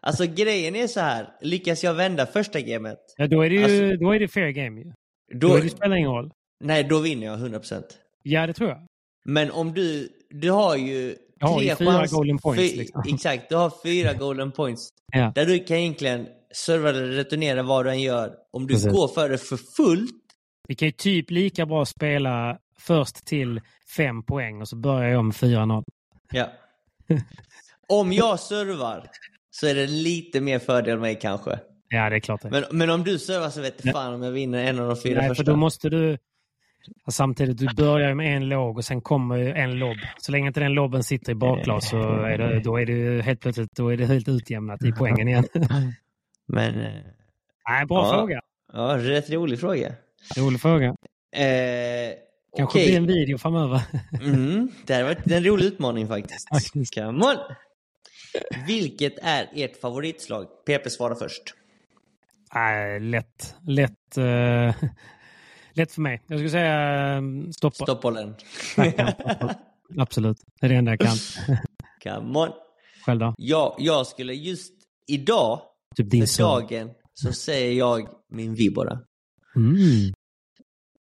C: alltså grejen är så här, lyckas jag vända första gamet,
B: Ja, då är det ju
C: Alltså-
B: då är det fair game ju. Då,
C: då,
B: det spelar ingen roll.
C: Nej, då vinner jag 100%.
B: Ja, det tror jag.
C: Men om du, du har ju
B: Jag har ju fyra
C: chans-
B: golden points,
C: fy-
B: liksom. *laughs*
C: Exakt, du har fyra golden points.
B: Ja.
C: Där du kan egentligen serva eller returnera vad du än gör. Om du
B: Precis.
C: går för det för fullt,
B: Vi kan ju typ lika bra spela först till fem poäng och så börjar jag med 4-0.
C: ja. *laughs* om jag servar så är det lite mer fördel mig kanske.
B: Ja, det är klart det.
C: Men, men om du servar så vet du fan om jag vinner en av de fyra
B: Nej,
C: första.
B: för då måste du... Samtidigt, du börjar ju med en låg och sen kommer en lobb. Så länge inte den lobben sitter i bakglas så är det, då är det helt plötsligt då är det helt utjämnat i poängen igen. *laughs*
C: Men, eh,
B: Nej, bra
C: Ja.
B: fråga.
C: ja, rätt rolig fråga.
B: Rolig fråga.
C: Eh,
B: Kanske
C: okej.
B: blir en video framöver. *laughs*
C: Mm, det här varit en rolig utmaning faktiskt.
B: Faktiskt.
C: Come on! Vilket är ert favoritslag? PP svarar först.
B: Nej, lätt. Lätt, eh, *laughs* lätt för mig. Jag skulle säga eh, stoppa.
C: Stoppbollen. *laughs*
B: Absolut. Det är det enda jag kan. *laughs*
C: Come on!
B: Själv då?
C: Ja, jag skulle just idag,
B: Typ
C: för
B: son.
C: dagen, så säger jag min Vibora.
B: Mm.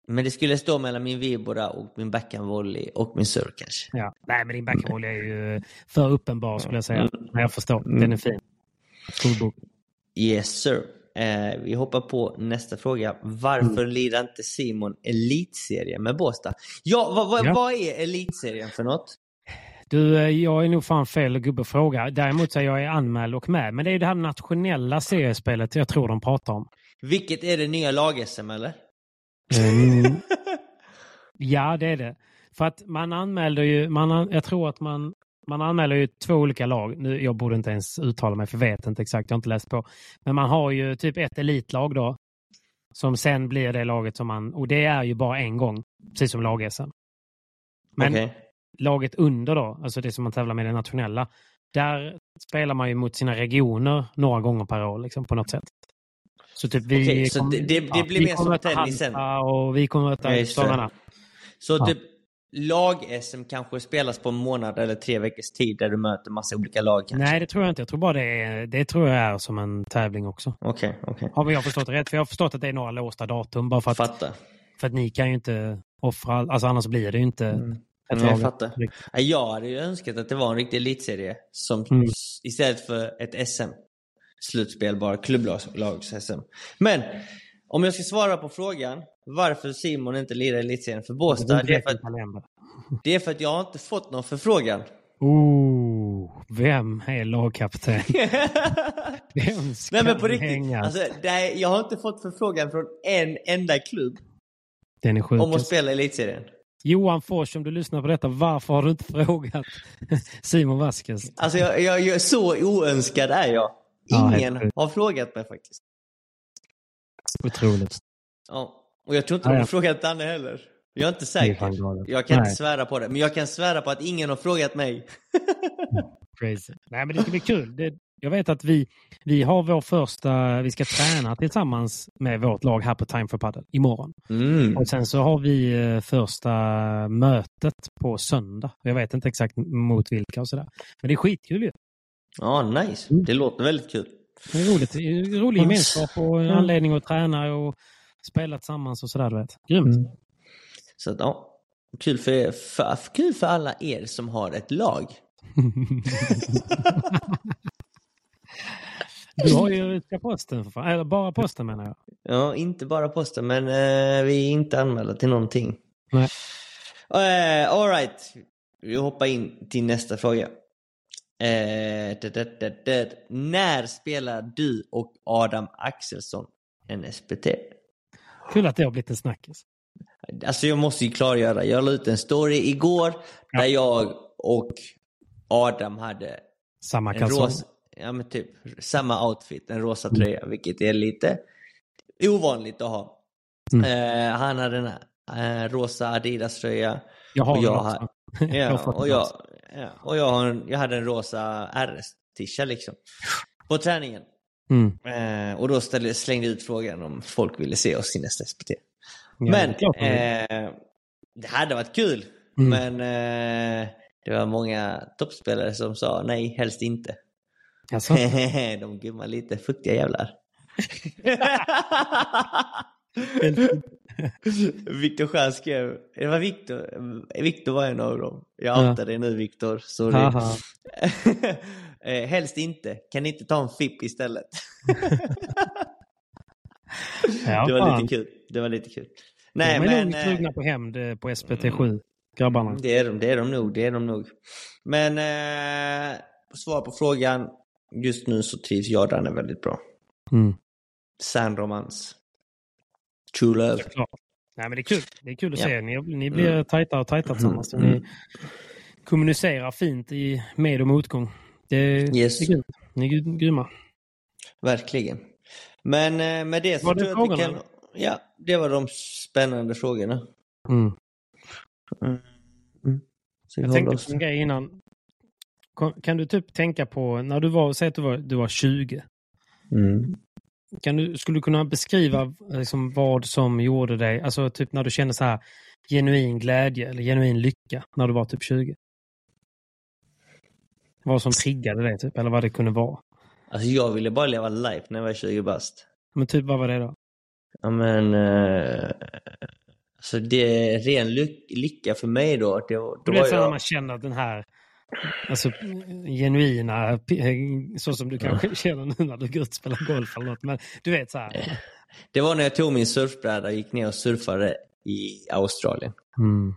C: Men det skulle stå mellan min Vibora och min backhandvolley och min serve kanske.
B: Ja. Nej, men din backroll är ju för uppenbar skulle jag säga.
C: Mm.
B: Men jag förstår. Den är fin. Skolbok.
C: Yes sir. Eh, vi hoppar på nästa fråga. Varför
B: Mm.
C: lirar inte Simon elitserie med Båstad? Ja, vad, vad,
B: Ja.
C: vad är elitserien för något?
B: Du, eh, jag är nog fan fel gubbe att fråga. Däremot så är jag anmäld och med. Men det är det här nationella seriespelet jag tror de pratar om.
C: Vilket är det nya lag-SM eller?
B: Mm. *laughs* ja, det är det. För att man anmälde ju, man, an- jag tror att man, man anmäler ju två olika lag. Nu, jag borde inte ens uttala mig för vet inte exakt, jag har inte läst på. Men man har ju typ ett elitlag då. Som sen blir det laget som man, och det är ju bara en gång, precis som lag-SM. Men
C: Okej.
B: laget under då, alltså det som man tävlar med det nationella, där spelar man ju mot sina regioner några gånger per år liksom, på något sätt. Så typ vi
C: så
B: kommer-
C: det- det- det blir
B: vi
C: mer som tennisen.
B: Och vi kommer möta
C: Ja. Så
B: Ja.
C: typ lag-SM kanske spelas på en månad eller tre veckors tid där du möter massa olika lag kanske?
B: Nej, det tror jag inte. Jag tror bara det är, det tror jag är som en tävling också.
C: Okej, okej.
B: Har jag förstått det rätt? För jag har förstått att det är några låsta datum. Bara för att,
C: Fattar.
B: för att ni kan ju inte offra, alltså annars blir det ju inte
C: Mm. Nej, jag fattar. Jag hade ju önskat att det var en riktig elitserie som
B: Mm.
C: istället för ett SM. Slutspel, bara klubblags-SM. Men om jag ska svara på frågan varför Simon inte lirar elitserien för Båstad. Det är för, att, det är för att jag har inte fått någon förfrågan.
B: Oh, vem är lagkapten? *laughs* Vem ska
C: Nej men på riktigt.
B: hängas?
C: Alltså, är, jag har inte fått förfrågan från en enda klubb
B: Den är sjuk.
C: om att spela elitserien.
B: Johan Fors, om du lyssnar på detta, varför har du inte frågat *laughs* Simon Vasquez?
C: Alltså jag, jag, jag, så oönskad är jag.
B: Ja,
C: Ingen
B: sjukt.
C: har frågat mig faktiskt.
B: Otroligt.
C: Ja. Och jag tror inte de har frågat Danne heller. Jag är inte säker. Jag kan
B: Nej.
C: inte svära på det. Men jag kan svära på att ingen har frågat mig. *laughs*
B: Crazy. Nej, men det ska bli kul. Det, jag vet att vi, vi har vår första, vi ska träna tillsammans med vårt lag här på Time for Paddle imorgon.
C: Mm.
B: Och sen så har vi eh, första mötet på söndag. Jag vet inte exakt mot vilka och sådär. Men det är skitkul ju.
C: Ja, nice.
B: Mm.
C: Det låter väldigt kul.
B: Det är roligt. Det är rolig gemenskap och en anledning att träna och spela tillsammans och sådär. Vet. Grymt.
C: Mm. Så att, ja. Kul för, för, kul för alla er som har ett lag. *laughs*
B: Du har ju Ryska posten, för fan. eller bara posten menar jag.
C: Ja, inte bara posten, men eh, vi är inte anmälda till någonting.
B: Nej.
C: Uh, Alright, vi hoppar in till nästa fråga. Eh, det, det, det. När spelar du och Adam Axelsson en SPT?
B: Kul att det har blivit en snackis.
C: Alltså jag måste ju klargöra, jag la ut en story igår
B: Ja.
C: där jag och Adam hade
B: Samma
C: en rosa, ja men typ samma outfit, en rosa tröja, vilket är lite ovanligt att ha.
B: Mm.
C: Eh, han hade en eh, rosa Adidas-tröja.
B: Jag har
C: och
B: den
C: jag,
B: också. *laughs* Jag
C: ja,
B: fått
C: och jag. Ja, och jag, har en, jag hade en rosa RS-tisha liksom. På träningen.
B: Mm.
C: Eh, och då ställde, slängde jag ut frågan om folk ville se oss i nästa SPT.
B: Ja, det
C: men
B: vill.
C: eh, det hade varit kul.
B: Mm.
C: Men eh, det var många toppspelare som sa nej, helst inte.
B: Alltså, *laughs*
C: De gummar lite, fuktiga jävlar. *laughs* Viktor Stjern skrev, det var Viktor, Viktor var en av dem. Jag
B: Ja.
C: outar dig nu Viktor, sorry. *laughs* Eh, Helst inte, kan ni inte ta en fipp istället? *laughs*
B: Ja,
C: det var
B: fan.
C: lite kul. Det var lite kul.
B: Nej, de är
C: men...
B: nog
C: eh,
B: sugna på hämnd på SPT7, grabbarna.
C: Det är de, det är de nog, det är de nog. Men eh, svar på frågan, just nu så trivs jag Danne väldigt bra.
B: Mm.
C: Romans. True love.
B: Nej, men det är kul. Det är kul att
C: Ja.
B: se. Ni, ni blir
C: Mm.
B: tajtare och tajtare tillsammans.
C: Mm.
B: Ni kommunicerar fint i med och motgång. Det,
C: Yes.
B: det är grymt. Ni är gry- grymma.
C: Verkligen. Men eh, med det så
B: Var det
C: tror jag att vi kan... Ja, det var de spännande frågorna.
B: Mm.
C: Så vi
B: Jag tänkte
C: oss.
B: på en grej innan. Kan- Kan du typ tänka på, när du var, säg att du var, du var 20.
C: Mm.
B: Kan du, skulle du kunna beskriva liksom, vad som gjorde dig, alltså typ när du kände så här genuin glädje eller genuin lycka när du var typ 20? Vad som triggade dig typ, eller vad det kunde vara.
C: Alltså jag ville bara leva life när jag var 20 bast.
B: Men typ vad var det då?
C: Ja men... Eh, alltså det är ren ly- lycka för mig då. Det, då
B: blir
C: var
B: så när
C: jag...
B: man känner den här alltså, genuina, p- så som du kanske känner nu när du går ut och spelar golf eller något. Men du vet så här.
C: Det var när jag tog min surfbräda och gick ner och surfade i Australien.
B: Mm.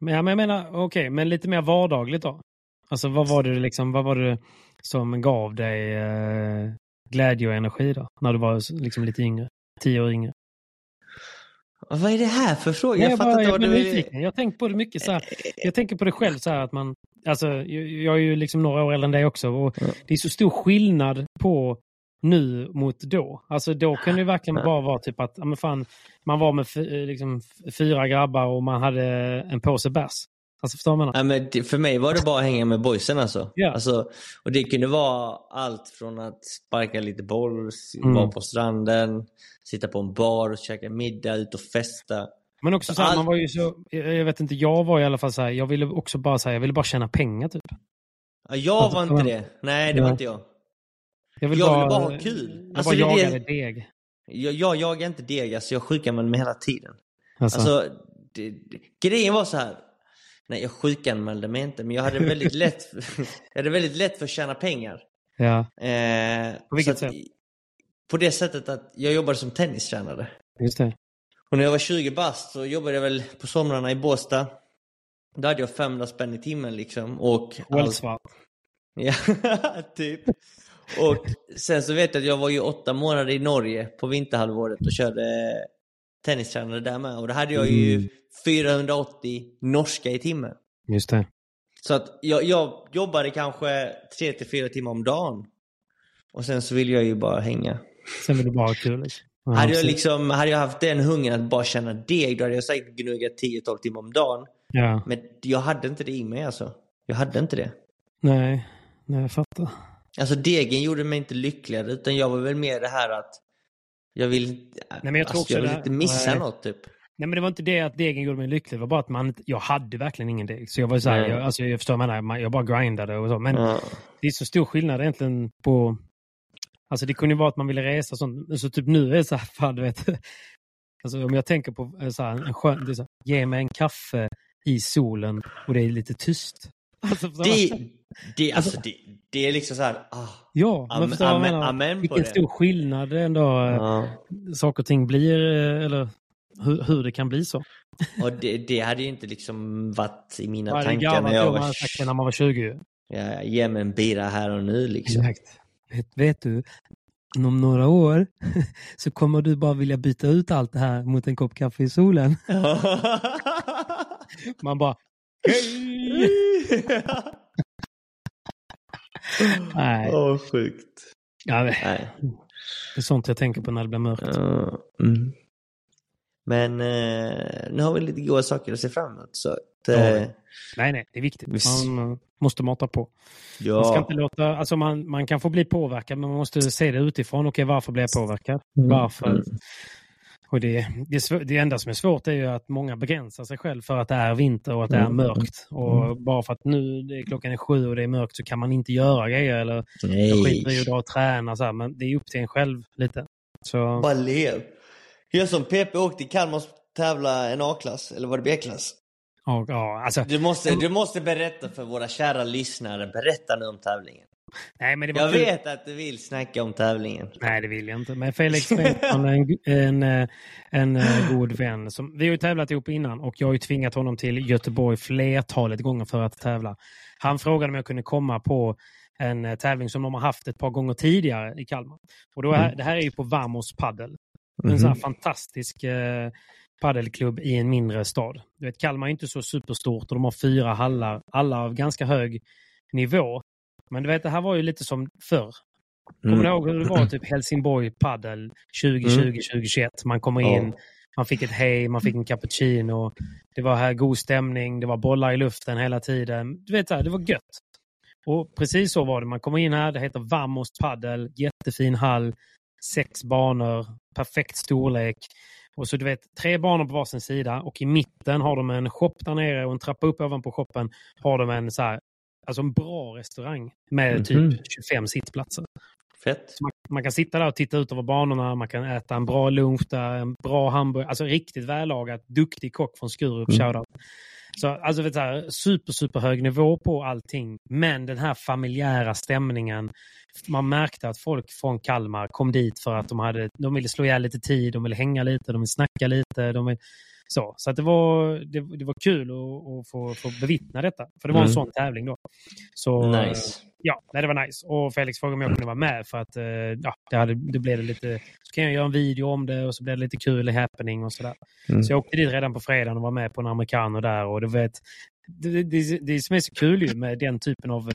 B: Men, ja, men jag menar, okej, men lite mer vardagligt då? Alltså vad var det liksom, vad var det som gav dig eh, glädje och energi då? När du var liksom lite yngre? Tio år yngre?
C: Vad är det här för fråga?
B: Jag,
C: Jag,
B: bara, jag
C: du
B: nyfiken. Jag tänkt på det mycket så här. Jag tänker på det själv så här att man, alltså jag, är ju liksom några år äldre än dig också och
C: Ja.
B: det är så stor skillnad på nu mot då. Alltså då kunde det verkligen bara vara typ att, ja men fan, man var med liksom fyra grabbar och man hade en påse bärs. Alltså förstår menar?
C: Nej, men för mig var det bara att hänga med boysen alltså.
B: Ja.
C: alltså. Och det kunde vara allt från att sparka lite boll,
B: Mm.
C: vara på stranden, sitta på en bar och käka middag, ut och festa.
B: Men också så här,
C: Allt-
B: man var ju så, jag vet inte, jag var i alla fall så här, jag ville också bara säga, jag ville bara tjäna pengar typ.
C: Ja, jag
B: Alltså,
C: var inte det. Nej, det var
B: Nej.
C: inte jag.
B: Jag,
C: Jag ville bara ha kul.
B: Jag
C: Alltså,
B: bara
C: är det-
B: jagade deg.
C: Jag, jag jagar inte deg, alltså jag sjukanmälde mig hela tiden.
B: Alltså,
C: Alltså, det, det, grejen var så här. Nej, jag sjukanmälde mig inte, men jag hade väldigt *laughs* lätt, jag hade väldigt lätt för att tjäna pengar.
B: ja,
C: Eh,
B: På vilket
C: att-
B: sätt?
C: På det sättet att jag jobbade som tennistränare.
B: just det.
C: Och när jag var 20 bast så jobbade jag väl på somrarna i Båstad. Då hade jag 500 spänn i timmen liksom. Och
B: Wellsvart.
C: ja, *laughs* typ. Och sen så vet jag att jag var ju åtta månader i Norge på vinterhalvåret och körde tennistränare där med. Och då hade jag ju
B: Mm.
C: 480 norska i timmen.
B: Just det.
C: Så att jag, jag jobbade kanske 3-4 timmar om dagen. Och sen så ville jag ju bara hänga.
B: Sen vill du bara ha kul. Liksom. Ja,
C: hade, jag liksom, hade jag haft den hungern att bara känna deg, då hade jag säkert gnuggat 10-12 timmar om dagen.
B: Ja,
C: Men jag hade inte det i mig alltså. Jag hade inte det.
B: nej, nej, jag fattar.
C: Alltså degen gjorde mig inte lyckligare, utan jag var väl mer det här att jag vill,
B: men jag tror
C: alltså, jag vill
B: det-
C: inte missa
B: nej.
C: något typ.
B: Nej, men det var inte det att degen gjorde mig lycklig. Det var bara att man, jag hade verkligen ingen deg. Så jag var så här, jag, alltså, jag förstår menar, jag bara grindade och så. Men
C: Ja.
B: det är så stor skillnad egentligen på... Alltså det kunde ju vara att man ville resa och sånt. Så typ nu är det så här, *laughs* fan du vet. Alltså om jag tänker på eh, så här, en skön, det är så här, ge mig en kaffe i solen och det är lite tyst. *laughs* Alltså,
C: Det, det, alltså, det, det är liksom så här, ah,
B: ja, men
C: Amen- amen- amen
B: Vilken stor skillnad det ändå eh,
C: ja.
B: saker och ting blir, eh, eller hur, hur det kan bli så.
C: Och det, det hade ju inte liksom varit i mina
B: är
C: tankar när jag
B: man
C: var...
B: det när man var 20. ju.
C: Ja, ge mig en bira här och nu liksom.
B: Exakt. Vet, vet du, om några år *laughs* så kommer du bara vilja byta ut allt det här mot en kopp kaffe i solen. *laughs* Man bara! *laughs* Nej,
C: Åh, sjukt.
B: ja, det är sånt jag tänker på när det blir mörkt.
C: Mm. Men eh, nu har vi lite goda saker att se fram emot. Så att, eh,
B: Ja. Nej, nej, det är viktigt. Man eh, måste mata på. Man, ska
C: ja.
B: inte låta, alltså man, man kan få bli påverkad, men man måste se det utifrån. Okej, varför blir jag påverkad?
C: Mm.
B: Varför?
C: Mm.
B: Och det, det, det enda som är svårt är ju att många begränsar sig själv för att det är vinter och att det är
C: Mm.
B: mörkt. Och bara för att nu det är klockan är sju och det är mörkt så kan man inte göra grejer. Eller jag skiter i
C: Nej.
B: att dra och träna. Så här, men det är upp till en själv lite. Så,
C: Bara lev. Gör som PP åkte i Kalmar tävla en A-klass, eller var det B-klass?
B: ja, ja, alltså,
C: Du måste, du måste berätta för våra kära lyssnare, berätta nu om tävlingen.
B: nej, men det var
C: Jag
B: kul.
C: vet att du vill snacka om tävlingen.
B: Nej, det vill jag inte. Men Felix Svensson, *laughs* en, en, eh, en eh, god vän. Som, vi har ju tävlat ihop innan och jag har ju tvingat honom till Göteborg flertalet gånger för att tävla. Han frågade om jag kunde komma på en eh, tävling som de har haft ett par gånger tidigare i Kalmar. Och då är, Det här är ju på Vamos Paddel. En sån här fantastisk eh, paddelklubb i en mindre stad. Du vet, Kalmar är inte så superstort och de har fyra hallar, alla av ganska hög nivå. Men du vet, det här var ju lite som förr. Kommer
C: Mm.
B: du ihåg hur det var typ Helsingborg Padel 2020-2021? Man kommer
C: Ja.
B: in, man fick ett hej, man fick en cappuccino. Det var här god stämning, det var bollar i luften hela tiden. Du vet, det var gött. Och precis så var det. Man kommer in här, det heter Vamos Padel, jättefin hall, sex banor, perfekt storlek. Och så du vet, tre banor på varsin sida och i mitten har de en shop där nere och en trappa upp ovanpå shoppen har de en så här, alltså en bra restaurang med
C: Mhm.
B: typ 25 sittplatser.
C: Fett.
B: Man, man kan sitta där och titta ut över banorna, man kan äta en bra lunch där, en bra hamburgare, alltså riktigt vällagat, duktig kock från Skurup,
C: Mm.
B: shoutout. Så alltså vet här, super, super hög nivå på allting. Men den här familjära stämningen. Man märkte att folk från Kalmar kom dit för att de, hade, de ville slå ihjäl lite tid, de ville hänga lite, de ville snacka lite. De ville, så så att det, var, det, det var kul att, att få, få bevittna detta. För det var en
C: Mm.
B: sån tävling då. Så,
C: Nice.
B: Ja, nej, det var nice. Och Felix frågade om jag kunde vara med för att eh, ja, det, hade, det blev det lite... Så kan jag göra en video om det och så blev det lite kul i happening och sådär.
C: Mm.
B: Så jag åkte dit redan på fredagen och var med på en amerikaner där och du vet, det, det, det som är så kul ju med den typen av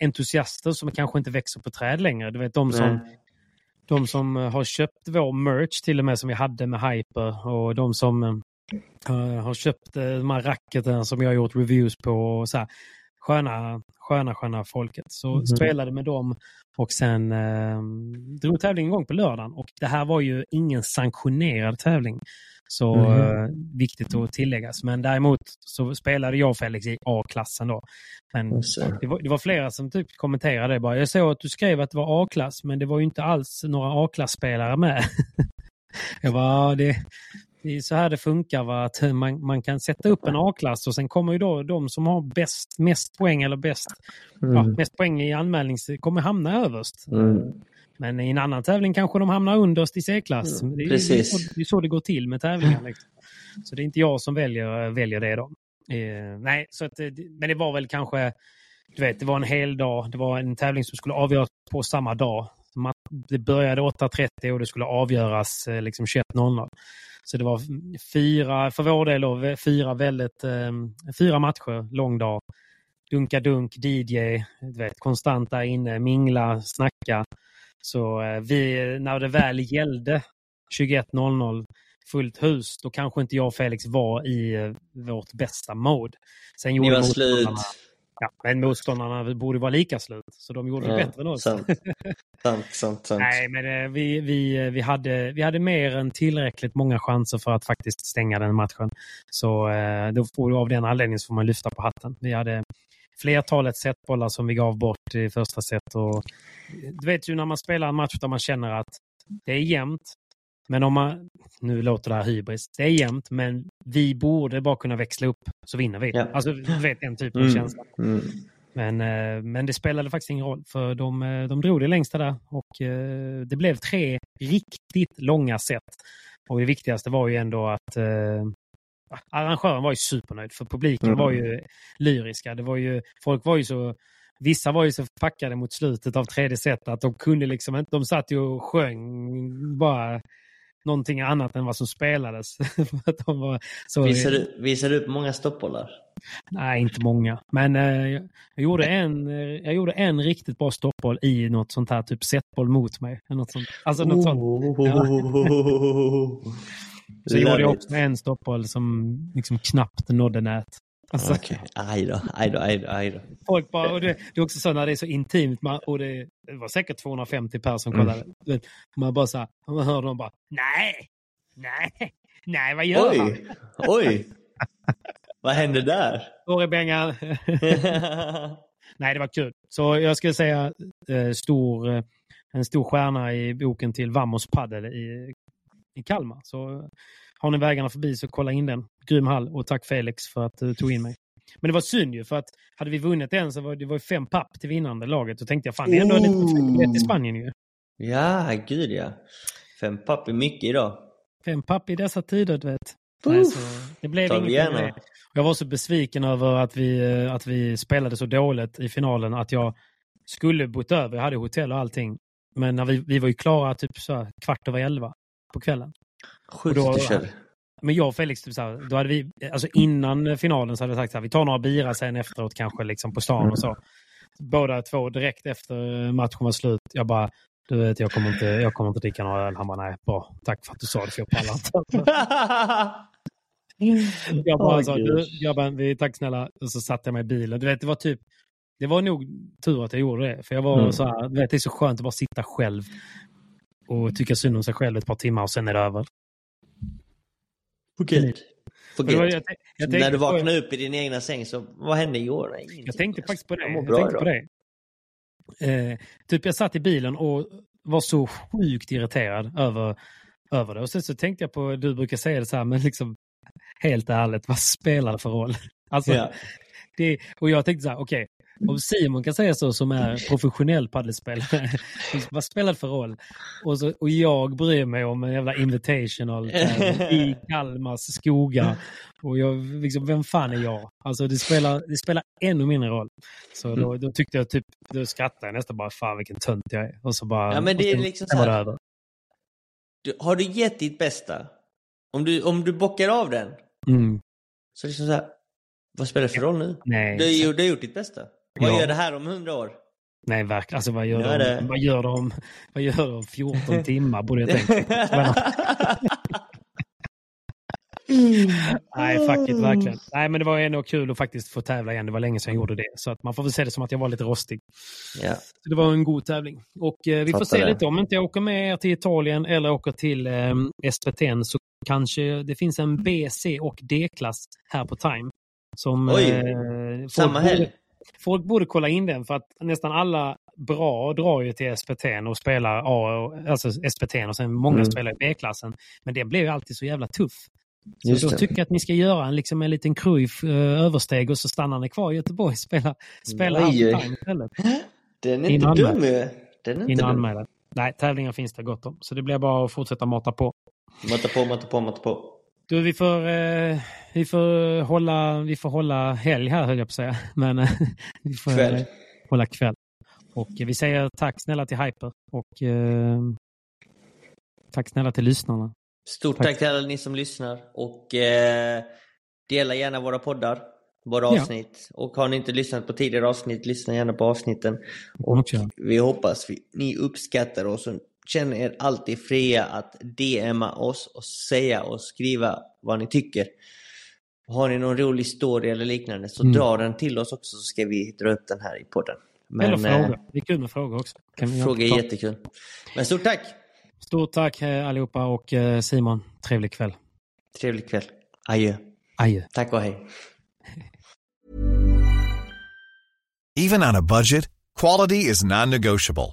B: entusiaster som kanske inte växer på träd längre. Du vet de som, de som eh, har köpt vår merch till och med som vi hade med Hyper och de som eh, har köpt eh, de här racketen som jag har gjort reviews på. Och så här, sköna, sköna, sköna folket. Så
C: Mhm.
B: spelade med dem och sen eh, drog tävlingen igång på lördagen. Och det här var ju ingen sanktionerad tävling. Så
C: Mhm.
B: eh, viktigt att tilläggas. Men däremot så spelade jag och Felix i A-klassen då. Men det var, det var flera som typ kommenterade det bara. Jag såg att du skrev att det var A-klass, men det var ju inte alls några A-klassspelare med. *laughs* jag bara, ja, det, det är så här det funkar. Va? Att man, man kan sätta upp en A-klass och sen kommer ju då de som har bäst, mest poäng eller bäst, ja,
C: Mm.
B: mest poäng i anmälnings kommer hamna överst.
C: Mm.
B: Men i en annan tävling kanske de hamnar underst i C-klass.
C: Mm,
B: det, är-
C: precis.
B: det, är så, det är så det går till med tävlingar. Liksom. Så det är inte jag som väljer, väljer det då. Eh, nej, så att, eh, men det var väl kanske, du vet, det var en hel dag. Det var en tävling som skulle avgöras på samma dag. Det började 8.30 och det skulle avgöras eh, liksom 21.00. Så det var fyra, för vår del då, fyra väldigt, eh, fyra matcher, lång dag. Dunka dunk, DJ, vet, konstant där inne, mingla, snacka. Så eh, vi, när det väl gällde 21.00 fullt hus, då kanske inte jag och Felix var i eh, vårt bästa mode. Sen
C: Ni
B: gjorde
C: var
B: motståndarna-
C: slut.
B: Ja, men motståndarna borde vara lika slut, så de gjorde det
C: Ja,
B: bättre än oss.
C: sant. *laughs* Sant, sant, sant.
B: Nej, men eh, vi, vi, eh, vi, hade, vi hade mer än tillräckligt många chanser för att faktiskt stänga den matchen. Så eh, då får, av den anledningen så får man lyfta på hatten. Vi hade flertalet setbollar som vi gav bort i första set. Och, du vet ju när man spelar en match där man känner att det är jämnt. Men om man, nu låter det här hybris, det är jämnt men vi borde bara kunna växla upp så vinner vi.
C: Ja.
B: Alltså, du vet en typ av
C: Mm.
B: känsla.
C: Mm.
B: Men, eh, men det spelade faktiskt ingen roll för de, eh, de drog det längsta där och eh, det blev tre riktigt långa set. Och det viktigaste var ju ändå att eh, arrangören var ju supernöjd för publiken
C: Mm.
B: var ju lyriska. Det var ju, folk var ju så Vissa var ju så packade mot slutet av tredje set att de kunde liksom inte, de satt ju och sjöng bara någonting annat än vad som spelades. *laughs* Att de var så,
C: Visar, du, visar du upp många stoppbollar?
B: Nej, inte många. Men eh, jag, gjorde en, eh, jag gjorde en riktigt bra stoppboll i något sånt här, typ setboll mot mig. Något sånt. Alltså något sånt. *laughs* Så gjorde jag också en stoppboll som liksom knappt nådde nät. Alltså,
C: Okej, aj då, aj då, aj då, aj då.
B: folk bara, och det, det är också så när det är så intimt man, och det, det var säkert 250 personer som
C: Mm.
B: kollade. Vet, Man bara så här, man hör dem bara nej, nej, nej vad gör han?
C: Oj, oj. Vad hände där?
B: Årebengan. *laughs* Nej, det var kul. Så jag skulle säga eh, stor, eh, en stor stjärna i boken till Vamos Padel i, i Kalmar. Så har ni vägarna förbi så kolla in den. Grym hall och tack Felix för att du tog in mig. Men det var synd ju för att hade vi vunnit den så var det var fem papp till vinnande laget. Då tänkte jag fan det är ändå lite
C: Ooh.
B: fett i Spanien ju.
C: ja, gud ja. Fem papp är mycket idag.
B: Fem papp i dessa tider du vet. Nej, så det blev
C: vi
B: inget med. Jag var så besviken över att vi, eh, att vi spelade så dåligt i finalen att jag skulle bott över. Jag hade hotell och allting. Men när vi, vi var ju klara typ så kvart över elva på kvällen.
C: Sjukt
B: då-. Men jag och Felix, typ så här, då hade vi, alltså innan finalen så hade vi sagt att vi tar några bira sen efteråt kanske liksom på stan och så. Båda två direkt efter matchen var slut. Jag bara, du vet jag kommer inte, jag kommer inte dricka några öl. Han bara, nej bra, tack för att du sa det för jag pallar inte. *laughs* Jag bara
C: Åh,
B: sa, du, jag bara, vi, tack snälla. Och så satte jag mig i bilen. Du vet, det var typ, det var nog tur att jag gjorde det. För jag var
C: Mm.
B: så här, du vet, det är så skönt att bara sitta själv och tycka synd om sig själv ett par timmar och sen är det över. Och det var-
C: Forget.
B: jag, tänk- jag
C: När du
B: på-
C: vaknade upp i din egna säng så, vad hände igår? Ingenting.
B: Jag tänkte faktiskt på det.
C: Jag
B: Jag tänkte på det. Eh, typ jag satt i bilen och var så sjukt irriterad över, över det. Och sen så tänkte jag på, du brukar säga det så här, men liksom helt ärligt, vad spelar det för roll? *laughs* Alltså,
C: Ja.
B: det, och jag tänkte så här, okej, om Simon kan säga så som är professionell paddelspelare, vad spelar det för roll? Och, så, och jag bryr mig om en jävla invitational i Kalmars skogar. Och jag, liksom, vem fan är jag? Alltså det spelar, det spelar ännu mindre roll. Så då, då tyckte jag typ, då skrattade jag nästan bara, fan vilken tönt jag är. Och så bara,
C: Ja, men det är liksom så här-. Du, har du gett ditt bästa? Om du, om du bockar av den,
B: Mm.
C: så liksom så här, vad spelar det för roll nu?
B: Nej,
C: Du, har ju- du har gjort ditt bästa. Vad
B: Ja.
C: gör det här om hundra år?
B: nej verkligen. Alltså vad gör, de,
C: det-
B: vad, gör de, vad gör de om 14 *laughs* timmar borde jag tänka. *laughs* Nej, fuck it, verkligen. Nej, men det var ändå kul att faktiskt få tävla igen. Det var länge sedan jag gjorde det. Så att man får väl se det som att jag var lite rostig. Så det var en god tävling. Och eh, vi får
C: Fattar
B: se
C: det.
B: lite om inte jag åker med er till Italien eller åker till eh, SVT så kanske det finns en B, C och D-klass här på Time. Som,
C: Oj,
B: eh,
C: Samma helg.
B: Folk borde kolla in den för att nästan alla bra drar ju till SPT och spelar A, och- alltså SPT och sen många
C: Mm.
B: spelar i B-klassen. Men det blev ju alltid så jävla tuff. Så
C: Just
B: då
C: det.
B: tycker jag att ni ska göra en, liksom en liten Cruyff eh, översteg och så stannar ni kvar i Göteborg *laughs* och spelar, spelar istället.
C: Den är
B: In
C: inte dum ju. Den är inte dum.
B: Nej, tävlingar finns det gott om. Så det blir bara att fortsätta mata på.
C: Matta på, matta på, matta på.
B: Du, vi får, eh, vi får, hålla, vi får hålla helg här höll jag på att säga. *laughs* Men eh, vi får
C: Kväll.
B: hålla kväll. Och vi säger tack snälla till Hyper. Och eh, tack snälla till lyssnarna.
C: Stort
B: Tack.
C: tack till alla ni som lyssnar och eh, dela gärna våra poddar, våra
B: Ja.
C: avsnitt. Och har ni inte lyssnat på tidigare avsnitt, lyssna gärna på avsnitten. Och vi hoppas vi, ni uppskattar oss känner er alltid fria att DMa oss och säga och skriva vad ni tycker. Har ni någon rolig story eller liknande så
B: Mm.
C: dra den till oss också så ska vi dra upp den här i podden.
B: Eller
C: eh,
B: frågor. Det är kul med frågor också.
C: Fråga är jättekul. Men stort tack!
B: Stort tack eh, allihopa och eh, Simon, trevlig kväll.
C: Trevlig kväll. Adjö.
B: Adjö.
C: Tack och hej.
E: Even on a budget, quality is non-negotiable.